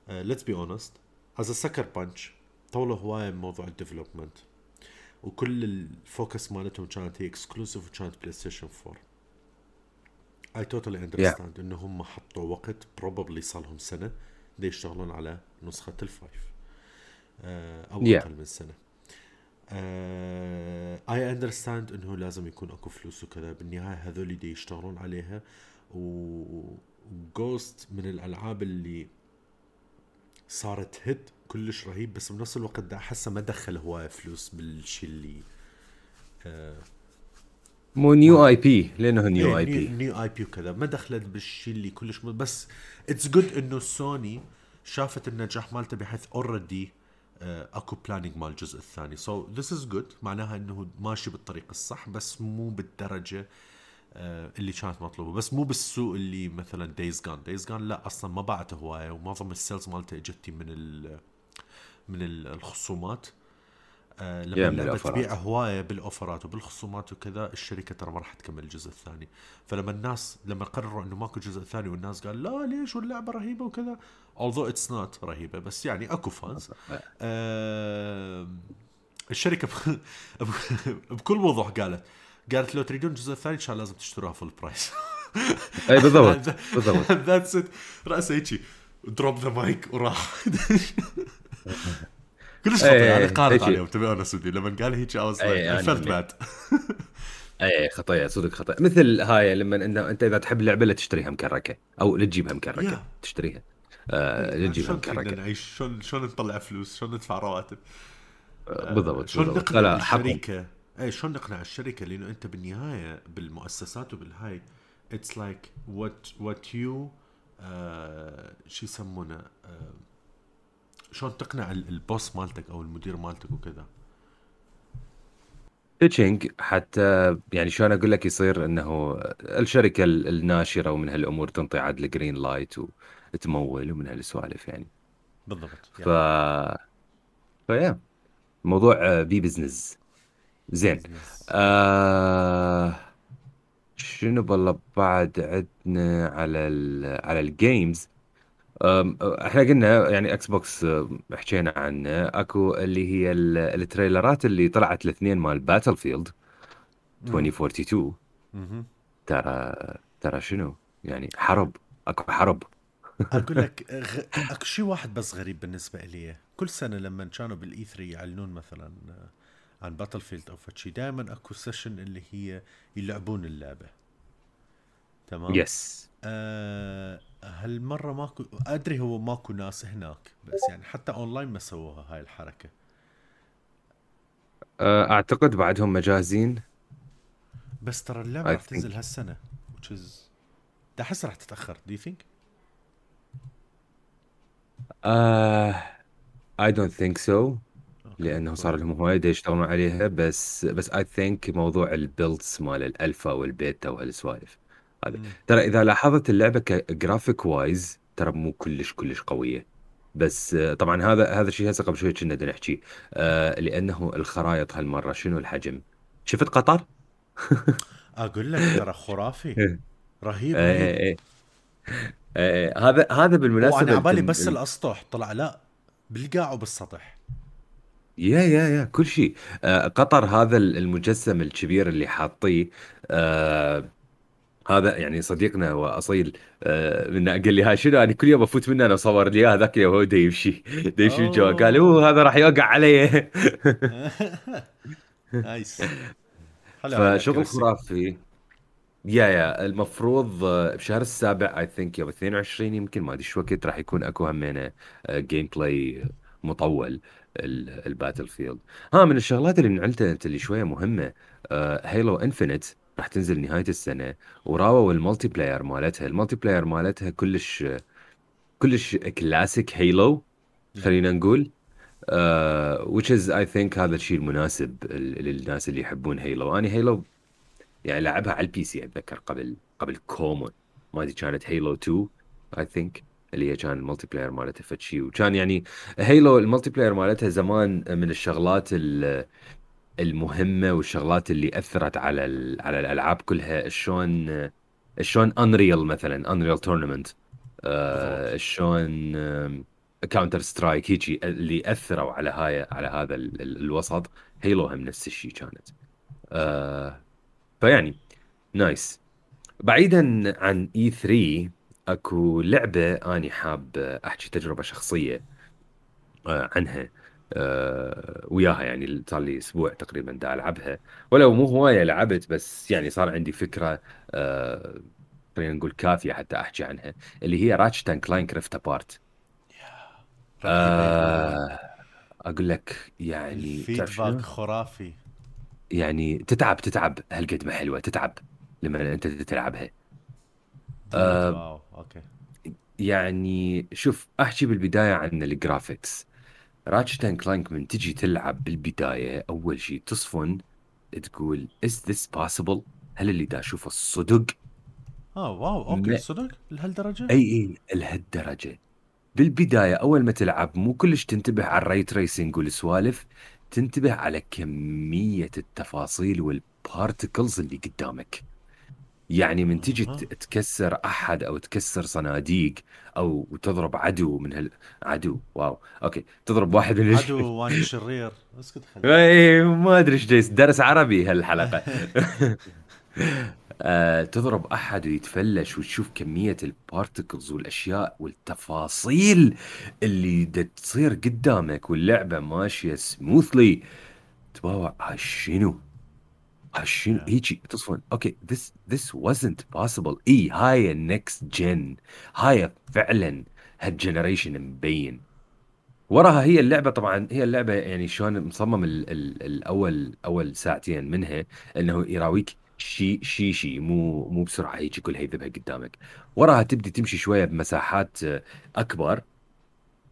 [SPEAKER 2] let's be honest as Sucker Punch طولوا هواية بموضوع ال development وكل ال focus مالتهم كانت هي exclusive وكانت PlayStation 4 I
[SPEAKER 1] totally
[SPEAKER 2] understand إنه هم حطوا وقت probably صار لهم سنة دي يشتغلون على نسخة ال five. آه،
[SPEAKER 1] أو
[SPEAKER 2] أقل من سنة. I understand إنه لازم يكون أكو فلوس وكذا بالنهاية هذول دي يشتغلون عليها و Ghost من الألعاب اللي صارت hit كلش رهيب بس بنفس الوقت دا احسه ما دخل هواية فلوس بالشي اللي آه
[SPEAKER 1] مو new IP
[SPEAKER 2] لأنه
[SPEAKER 1] new
[SPEAKER 2] IP new IP وكذا ما دخلت بالشيء اللي كلش. بس it's good إنه سوني شافت النجاح مالته بحيث already اكو planning مال الجزء الثاني. so this is good معناها إنه ماشي بالطريق الصح بس مو بالدرجة آه، اللي كانت مطلوبة. بس مو بالسوء اللي مثلا Days Gone Days Gone لا أصلا ما باعته هواية ومعظم ال sales مالته إجتي من ال من ال- الخصومات. آه، لما
[SPEAKER 1] اللعبة
[SPEAKER 2] تبيع هواية بالأوفرات وبالخصومات وكذا الشركة ترى ما راح تكمل الجزء الثاني. فلما الناس لما قرروا إنه ماكو جزء ثاني والناس قال لا ليش واللعبة رهيبة وكذا؟ Although it's not رهيبة بس يعني أكو fans آه الشركة بكل وضوح قالت قالت لو تريدون الجزء الثاني كان لازم تشتروها فول برايس
[SPEAKER 1] اي بالضبط بالضبط.
[SPEAKER 2] ذاتس ات راسه هيجي دروب ذا مايك وراح. كلش خطا يعني
[SPEAKER 1] اي
[SPEAKER 2] قارط
[SPEAKER 1] اي
[SPEAKER 2] عليهم تبي أنا سودي لما قال هيك
[SPEAKER 1] اي يعني
[SPEAKER 2] felt
[SPEAKER 1] اللي
[SPEAKER 2] bad.
[SPEAKER 1] اي خطأ صدق خطأ مثل هاي لما انت أنت إذا تحب اللعبة لا تشتريها مكركة أو لا تجيبها مكركة
[SPEAKER 2] يا
[SPEAKER 1] تشتريها. آه لا
[SPEAKER 2] إيه،
[SPEAKER 1] تجيبها
[SPEAKER 2] شلون
[SPEAKER 1] مكركة.
[SPEAKER 2] نعيش؟ شلون شلون نطلع فلوس؟ شلون ندفع رواتب؟
[SPEAKER 1] آه
[SPEAKER 2] آه،
[SPEAKER 1] بالضبط
[SPEAKER 2] شلون
[SPEAKER 1] بالضبط.
[SPEAKER 2] نقنع الشركة؟ اي شلون نقنع الشركة؟ لأنه أنت بالنهاية بالمؤسسات وبالهاي it's like what what you شو يسمونه؟ آه، شلون تقنع ال- boss مالتك أو المدير مالتك وكذا؟
[SPEAKER 1] بيتشنج حتى يعني شلون أقول لك يصير إنه الشركة ال- الناشرة ومن هالأمور تنطي عاد ال green light وتمول ومن هالسوالف يعني.
[SPEAKER 2] بالضبط
[SPEAKER 1] ف
[SPEAKER 2] يا
[SPEAKER 1] فيا موضوع بي business زين. آه شنو بالله بعد عندنا على ال على ال games أم، إحنا قلنا يعني إكس بوكس أم، حكينا عنه. أكو اللي هي ال- trailerات اللي طلعت الاثنين مال باتل فيلد
[SPEAKER 2] امم
[SPEAKER 1] 2042
[SPEAKER 2] مهم.
[SPEAKER 1] ترى ترى شنو؟ يعني حرب أكو حرب.
[SPEAKER 2] أقول لك غ... أكو شيء واحد بس غريب بالنسبة لي. كل سنة لما كانوا بال E3 يعلنون مثلا آه، عن باتل فيلد أو فشي دائما أكو session اللي هي يلعبون اللعبة. تمام؟
[SPEAKER 1] yes
[SPEAKER 2] أه هالمرة ماكو أدري هو ماكو ناس هناك بس يعني حتى أونلاين ما سووها هاي الحركة.
[SPEAKER 1] أه، أعتقد بعدهم مجازين.
[SPEAKER 2] بس ترى
[SPEAKER 1] اللعبة
[SPEAKER 2] راح تنزل هالسنة which is ده احس راح تتأخر do you think
[SPEAKER 1] I don't think so
[SPEAKER 2] okay
[SPEAKER 1] لأنه صار لهم هوايد يشتغلون عليها بس بس I think موضوع ال builds مال ال alpha وال beta وهالسوالف هذا ترى إذا لاحظت اللعبة ك graphic wise ترى مو كلش كلش قوية. بس طبعا هذا هذا الشيء هسه قبل شوي كنا نحكي. آه لأنه الخرائط هالمرة شنو الحجم؟ شفت قطر؟
[SPEAKER 2] أقول لك ترى خرافي.
[SPEAKER 1] إيه.
[SPEAKER 2] رهيب
[SPEAKER 1] آه، آه، هذا هذا بالمناسبة
[SPEAKER 2] وأنا عبالي. بس
[SPEAKER 1] ال-
[SPEAKER 2] الأسطح. طلع لا بالقاع وبالسطح.
[SPEAKER 1] يا يا يا كل شيء. آه قطر هذا المجسم الكبير اللي حاطيه آه هذا يعني صديقنا واصيل آه من قال لي هاي شنو؟ أنا كل يوم أفوت منه أنا أصور لي إياه هذاك اليوم هو دا يمشي دا يمشي جوا. قال
[SPEAKER 2] أوه
[SPEAKER 1] هذا راح يوقع علي.
[SPEAKER 2] nice.
[SPEAKER 1] فشغل خرافي. يا يا المفروض آه، بشهر السابع I think يوم 22 يمكن ما أدري شو وقت راح يكون أكو همينه gameplay مطول الباتل فيلد ها من الشغلات اللي نعلتها أنت اللي شوية مهمة هيلو انفنت راح تنزل نهاية السنة وراووا ال multiplayer مالتها. ال multiplayer مالتها كلش كلش كلاسيك هيلو خلينا نقول. uh, which is I think هذا الشيء المناسب للناس اللي يحبون هيلو أنا هيلو يعني لعبها على ال PC أتذكر قبل قبل common ما أدري كانت هيلو 2 I think اللي هي كان ال multiplayer مالتها فدشي. وكان يعني هيلو ال multiplayer مالتها زمان من الشغلات المهمة والشغلات اللي أثرت على على الألعاب كلها. شلون شلون Unreal مثلا Unreal Tournament شلون Counter-Strike هيجي اللي أثروا على هاي على هذا الوسط. هيلو هم نفس الشيء كانت. آه فيعني nice. بعيدا عن E3 أكو لعبة أني حاب أحكي تجربة شخصية آه عنها. آه وياها يعني صار لي أسبوع تقريبا دا ألعبها. ولو مو هواية لعبت بس يعني صار عندي فكرة آه خلينا نقول كافية حتى أحكي عنها اللي هي Ratchet and Clank Rift Apart آه أقول لك يعني
[SPEAKER 2] feedback خرافي.
[SPEAKER 1] يعني تتعب تتعب هالقد ما حلوة تتعب لما أنت تلعبها. آه wow okay. يعني شوف أحكي بالبداية عن ال graphics Ratchet and Clank من تجي تلعب بالبداية أول شيء تصفن تقول is this possible هل اللي دا أشوفه الصدق
[SPEAKER 2] آه wow okay صدق؟ لهالدرجة؟
[SPEAKER 1] أي أي لهالدرجة. بالبداية أول ما تلعب مو كلش تنتبه على ال ray tracing والسوالف تنتبه على كمية التفاصيل وال particles اللي قدامك. يعني من تجي تكسر أحد أو تكسر صناديق أو تضرب عدو من هال عدو wow okay تضرب واحد من
[SPEAKER 2] عدو وأنا شرير اسكت
[SPEAKER 1] اي ما أدري إيش guys درس عربي هالحلقة. آه، تضرب أحد ويتفلش وتشوف كمية ال particles والأشياء والتفاصيل اللي تصير قدامك واللعبة ماشية smoothly تباوع شنو؟ شنو هيجي تصفن okay this this wasn't possible. إي هاي ال next gen هاي فعلا هال generation مبين. وراها هي اللعبة طبعا هي اللعبة يعني شلون مصمم ال ال الأول أول ساعتين منها إنه يراويك شي شي شي. مو مو بسرعة هيك كلها يذبها قدامك. وراها تبدي تمشي شوية بمساحات أكبر.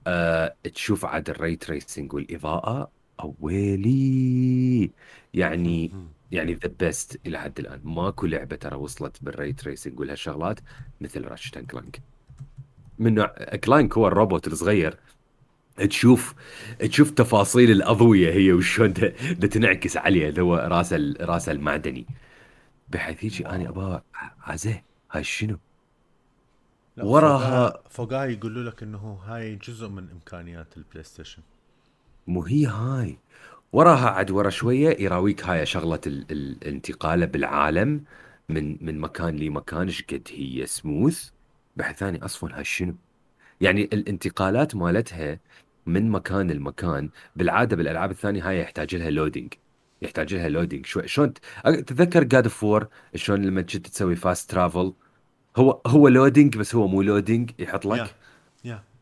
[SPEAKER 1] أه تشوف عاد ال ray tracing والإضاءة. أويلي! يعني يعني the best إلى حد الآن. ماكو لعبة ترى وصلت بال ray tracing والهالشغلات مثل Ratchet and Clank من نوع Clank هو الروبوت الصغير. تشوف تشوف تفاصيل الأضوية هي وشلون تنعكس عليه. هو راسه راسه المعدني. بحيث يجي أنا أبغى عزه هاي شنو؟
[SPEAKER 2] وراها فوقها يقولوا لك إنه هاي جزء من إمكانيات البلاي ستيشن
[SPEAKER 1] مو هي هاي. وراها عاد ورا شوية يراويك هاي شغلة الانتقالة بالعالم من من مكان لمكان إيش قد هي سموث بحيث ثاني أصلا هاي شنو؟ يعني الانتقالات مالتها من مكان لمكان. بالعادة بالألعاب الثانية هاي يحتاج لها loading يحتاج لها loading شوي شلون تتذكر God of War شلون لما كنت تسوي fast travel هو هو loading بس هو مو loading يحط لك؟ Yeah. yeah.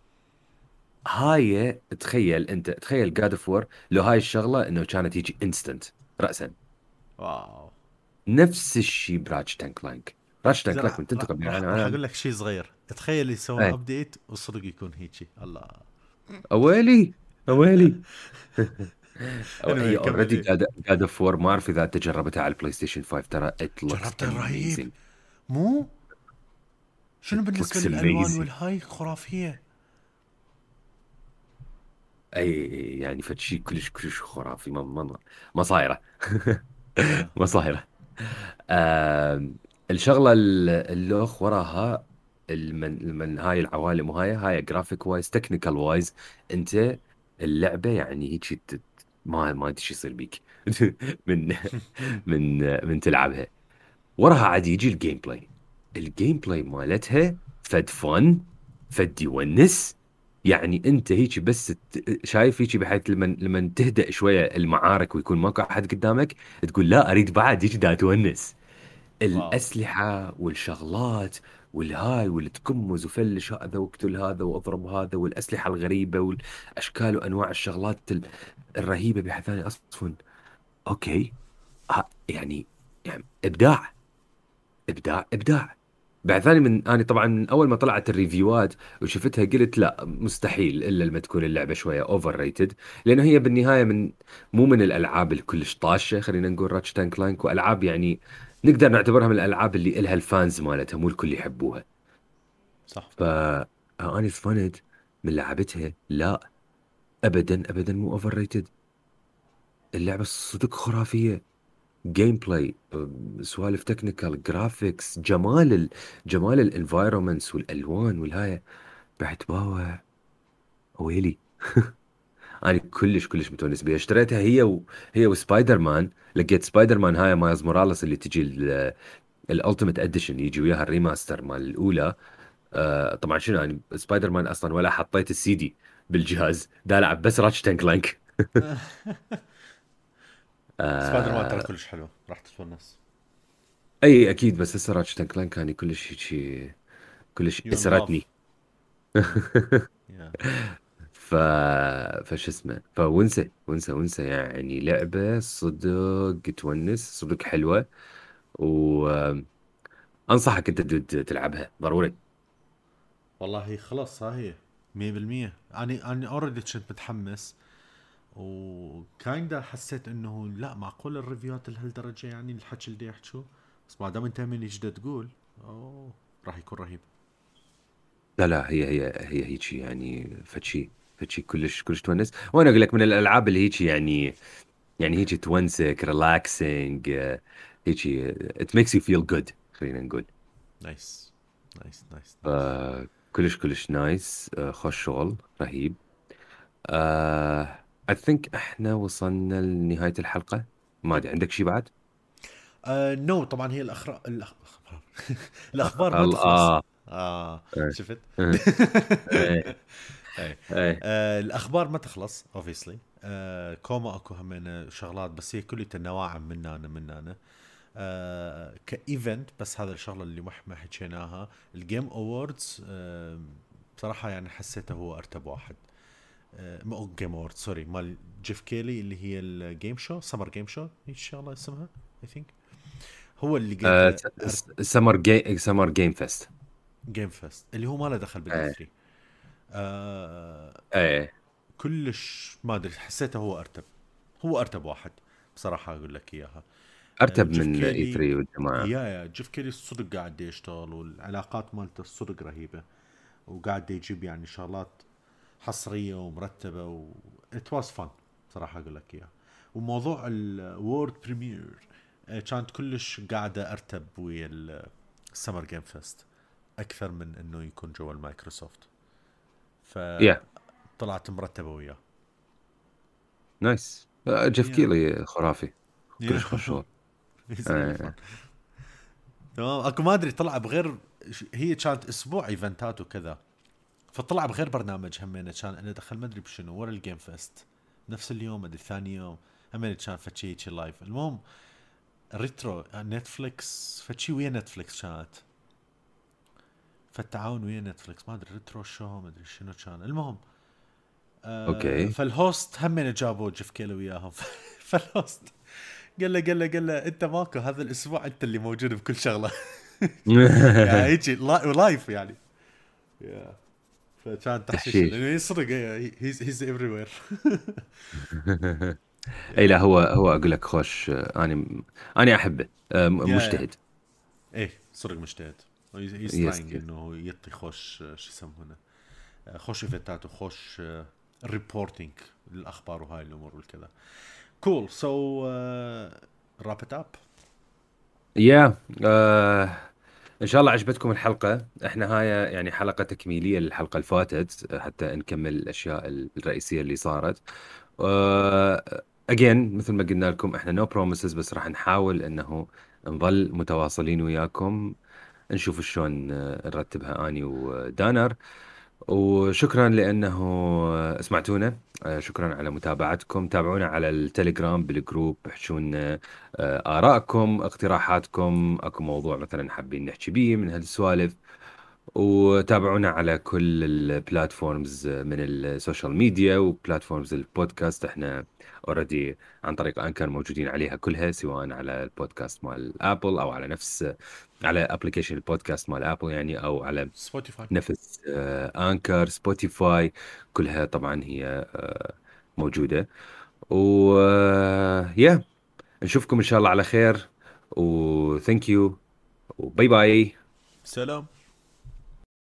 [SPEAKER 1] هاي تخيل أنت تخيل God of War لو هاي الشغلة إنه كانت يجي instant راسا.
[SPEAKER 2] wow.
[SPEAKER 1] نفس الشيء ب Ratchet & Clank Ratchet & Clank من تنتقل
[SPEAKER 2] راح أقول لك شيء صغير. تخيل يسوون update والصدق يكون هيجي. الله.
[SPEAKER 1] أويلي؟ أويلي. هي already God of War ما أعرف إذا أنت جربتها على ال PlayStation 5 ترى
[SPEAKER 2] جربتها رهيب. مو؟ شنو بالنسبة للألوان والهاي خرافية.
[SPEAKER 1] أي يعني فد شيء كلش كلش خرافي ما ما ما صايره ما صايره آه الشغلة اللوخ وراها من من هاي العوالم وهاي هاي graphic wise technical wise أنت اللعبة يعني هيك ما ما أدري شو يصير بيك. من من من تلعبها. وراها عاد يجي ال gameplay ال gameplay مالتها فد fun فد يونس يعني انت هيك بس شايف هيك بحيث لما لما تهدأ شوية المعارك ويكون ماكو أحد قدامك تقول لا أريد بعد هيك دا تونس. الأسلحة والشغلات والهاي والتكمز وفلش هذا واقتل هذا واضرب هذا والأسلحة الغريبة والأشكال وأنواع الشغلات ال- الرهيبة بحيث اني أصلا أوكي. ها يعني يعني إبداع. إبداع إبداع. بعد ثاني من أنا طبعا من أول ما طلعت ال review ات وشفتها قلت لا مستحيل إلا لما تكون اللعبة شوية overrated لأنه هي بالنهاية من مو من الألعاب الكلش طاشة خلينا نقول Ratchet & Clank وألعاب يعني نقدر نعتبرها من الألعاب اللي إلها ال fans مالتها مو الكل يحبوها.
[SPEAKER 2] صح.
[SPEAKER 1] ف اني فد من لعبتها لا ابدا ابدا مو overrated اللعبة صدق خرافية. gameplay سوالف technical graphics جمال ال... جمال ال environments والألوان والهاي. بعد باوع ويلي. أنا كلش كلش متونس بيها. اشتريتها هي و... هي وسبايدر مان لقيت سبايدر مان هاي Miles Morales اللي تجي ال Ultimate Edition يجي وياها ال remaster مال الأولى. آه طبعا شنو يعني سبايدر مان أصلا ولا حطيت السي دي بالجهاز. دا العب بس Ratchet &
[SPEAKER 2] Clank Spider-Man ترى
[SPEAKER 1] آه
[SPEAKER 2] كلش حلو راح تتونس
[SPEAKER 1] أي أكيد بس هسه Ratchet & Clank كان كلش هيجي كلش اسرتني ف فشسمه ونسه ونسه ونسه يعني لعبة صدق تونس صدق حلوة. وانصحك أنت تد- تلعبها ضروري.
[SPEAKER 2] والله خلاص ها هي 100% أنا أنا already كنت متحمس. و kinda حسيت إنه لا معقول ال review ات لهالدرجة يعني الحكي اللي يحكوا. بس ما دام أنت من جدت تقول أوه راح يكون رهيب.
[SPEAKER 1] لا لا هي هي هي هيجي يعني فد شي فد شي كلش كلش تونس. وأنا أقول لك من الألعاب اللي هيجي يعني يعني هيجي تونسك relaxing هيجي it makes you feel good خلينا نقول.
[SPEAKER 2] nice
[SPEAKER 1] nice
[SPEAKER 2] nice
[SPEAKER 1] كلش كلش نايس آه، خوش شغل رهيب. I think إحنا وصلنا لنهاية الحلقة. ما ادري عندك شيء بعد؟
[SPEAKER 2] آه no طبعا هي الاخبار الأخبار. الأخبار ما تخلص.
[SPEAKER 1] آه.
[SPEAKER 2] شفت؟ الأخبار ما تخلص obviously آه أكو ما أكو همين شغلات بس هي كلها نواعم مننا مننا آه ك event بس هذا الشغلة اللي ما حكيناها. ال Game Awards آه بصراحة يعني حسيته هو أرتب واحد. مو Game Award sorry مال جيف كيلي اللي هي الجيم شو سمر جيم شو هيك شغله اسمها اي ثينك هو اللي
[SPEAKER 1] سمر جيم سمر جيم فيست
[SPEAKER 2] جيم فيست اللي هو ما له دخل
[SPEAKER 1] إيه.
[SPEAKER 2] بالاي 3 آه
[SPEAKER 1] إيه.
[SPEAKER 2] كلش ما أدري حسيته هو أرتب. هو أرتب واحد بصراحة أقول لك إياها. آه، أرتب
[SPEAKER 1] من إي
[SPEAKER 2] كيلي
[SPEAKER 1] 3 والجماعة.
[SPEAKER 2] يا يا جيف كيلي الصدق قاعد يشتغل والعلاقات مالته الصدق رهيبة وقاعد يجيب يعني شغلات حصرية ومرتبة و it was fun صراحة أقول لك إياها. وموضوع ال world premiere كانت كلش قاعدة أرتب ويا ال Summer Game Fest أكثر من إنه يكون جوا المايكروسوفت
[SPEAKER 1] yeah
[SPEAKER 2] فطلعت مرتبة وياه.
[SPEAKER 1] nice آه،
[SPEAKER 2] Geoff
[SPEAKER 1] Keighley خرافي. كلش
[SPEAKER 2] fun.
[SPEAKER 1] إيه
[SPEAKER 2] تمام. أكو ما أدري طلع بغير هي كانت أسبوع إيفنتات وكذا. فطلع بغير برنامج همينة كان انه دخل ما أدري بشنو ورا الجيم فيست نفس اليوم أدري ثاني يوم. همينة كان فتشي هيك لايف المهم ريترو نتفليكس فتشي ويا نتفليكس كانت. فالتعاون ويا نتفليكس ما أدري ريترو شو ما أدري شنو كان. المهم آه
[SPEAKER 1] أوكي.
[SPEAKER 2] فالهوست همين جابوا جيف كيلو وياهم. فال host قال له قال له قال له أنت ماكو هذا الأسبوع أنت اللي موجود بكل شغلة. يعني لا- live يعني. yeah. فكان تحشيش لأنه صدق he's he's everywhere
[SPEAKER 1] إي لا هو هو أقول لك خوش أنا أنا أحبه آه، مجتهد.
[SPEAKER 2] إيه صدق مجتهد.
[SPEAKER 1] he's
[SPEAKER 2] trying إنه يعطي خوش آه، شو يسمونه آه، خوش event ات وخوش reporting للاخبار وهاي الأمور والكذا. cool so wrap it up
[SPEAKER 1] يا إن شاء الله عجبتكم الحلقة. إحنا هاي يعني حلقة تكميلية للحلقة اللي فاتت حتى نكمل الأشياء الرئيسية اللي صارت. again مثل ما قلنا لكم إحنا no promises بس راح نحاول إنه نظل متواصلين وياكم. نشوف شلون نرتبها أني ودانر. وشكرا لأنه سمعتونا. آه، شكرا على متابعتكم. تابعونا على ال Telegram بال group احشونا آه، ارائكم اقتراحاتكم. أكو موضوع مثلا حابين نحكي بيه من هالسوالف. وتابعونا على كل ال platforms من ال social media و platforms البودكاست. إحنا already عن طريق Anchor موجودين عليها كلها سواء على البودكاست مال Apple أو على نفس على application البودكاست مال Apple يعني أو على
[SPEAKER 2] Spotify
[SPEAKER 1] نفس آه، Anchor Spotify كلها طبعا هي آه، موجودة. و يا نشوفكم إن شاء الله على خير و thank you و bye bye
[SPEAKER 2] سلام.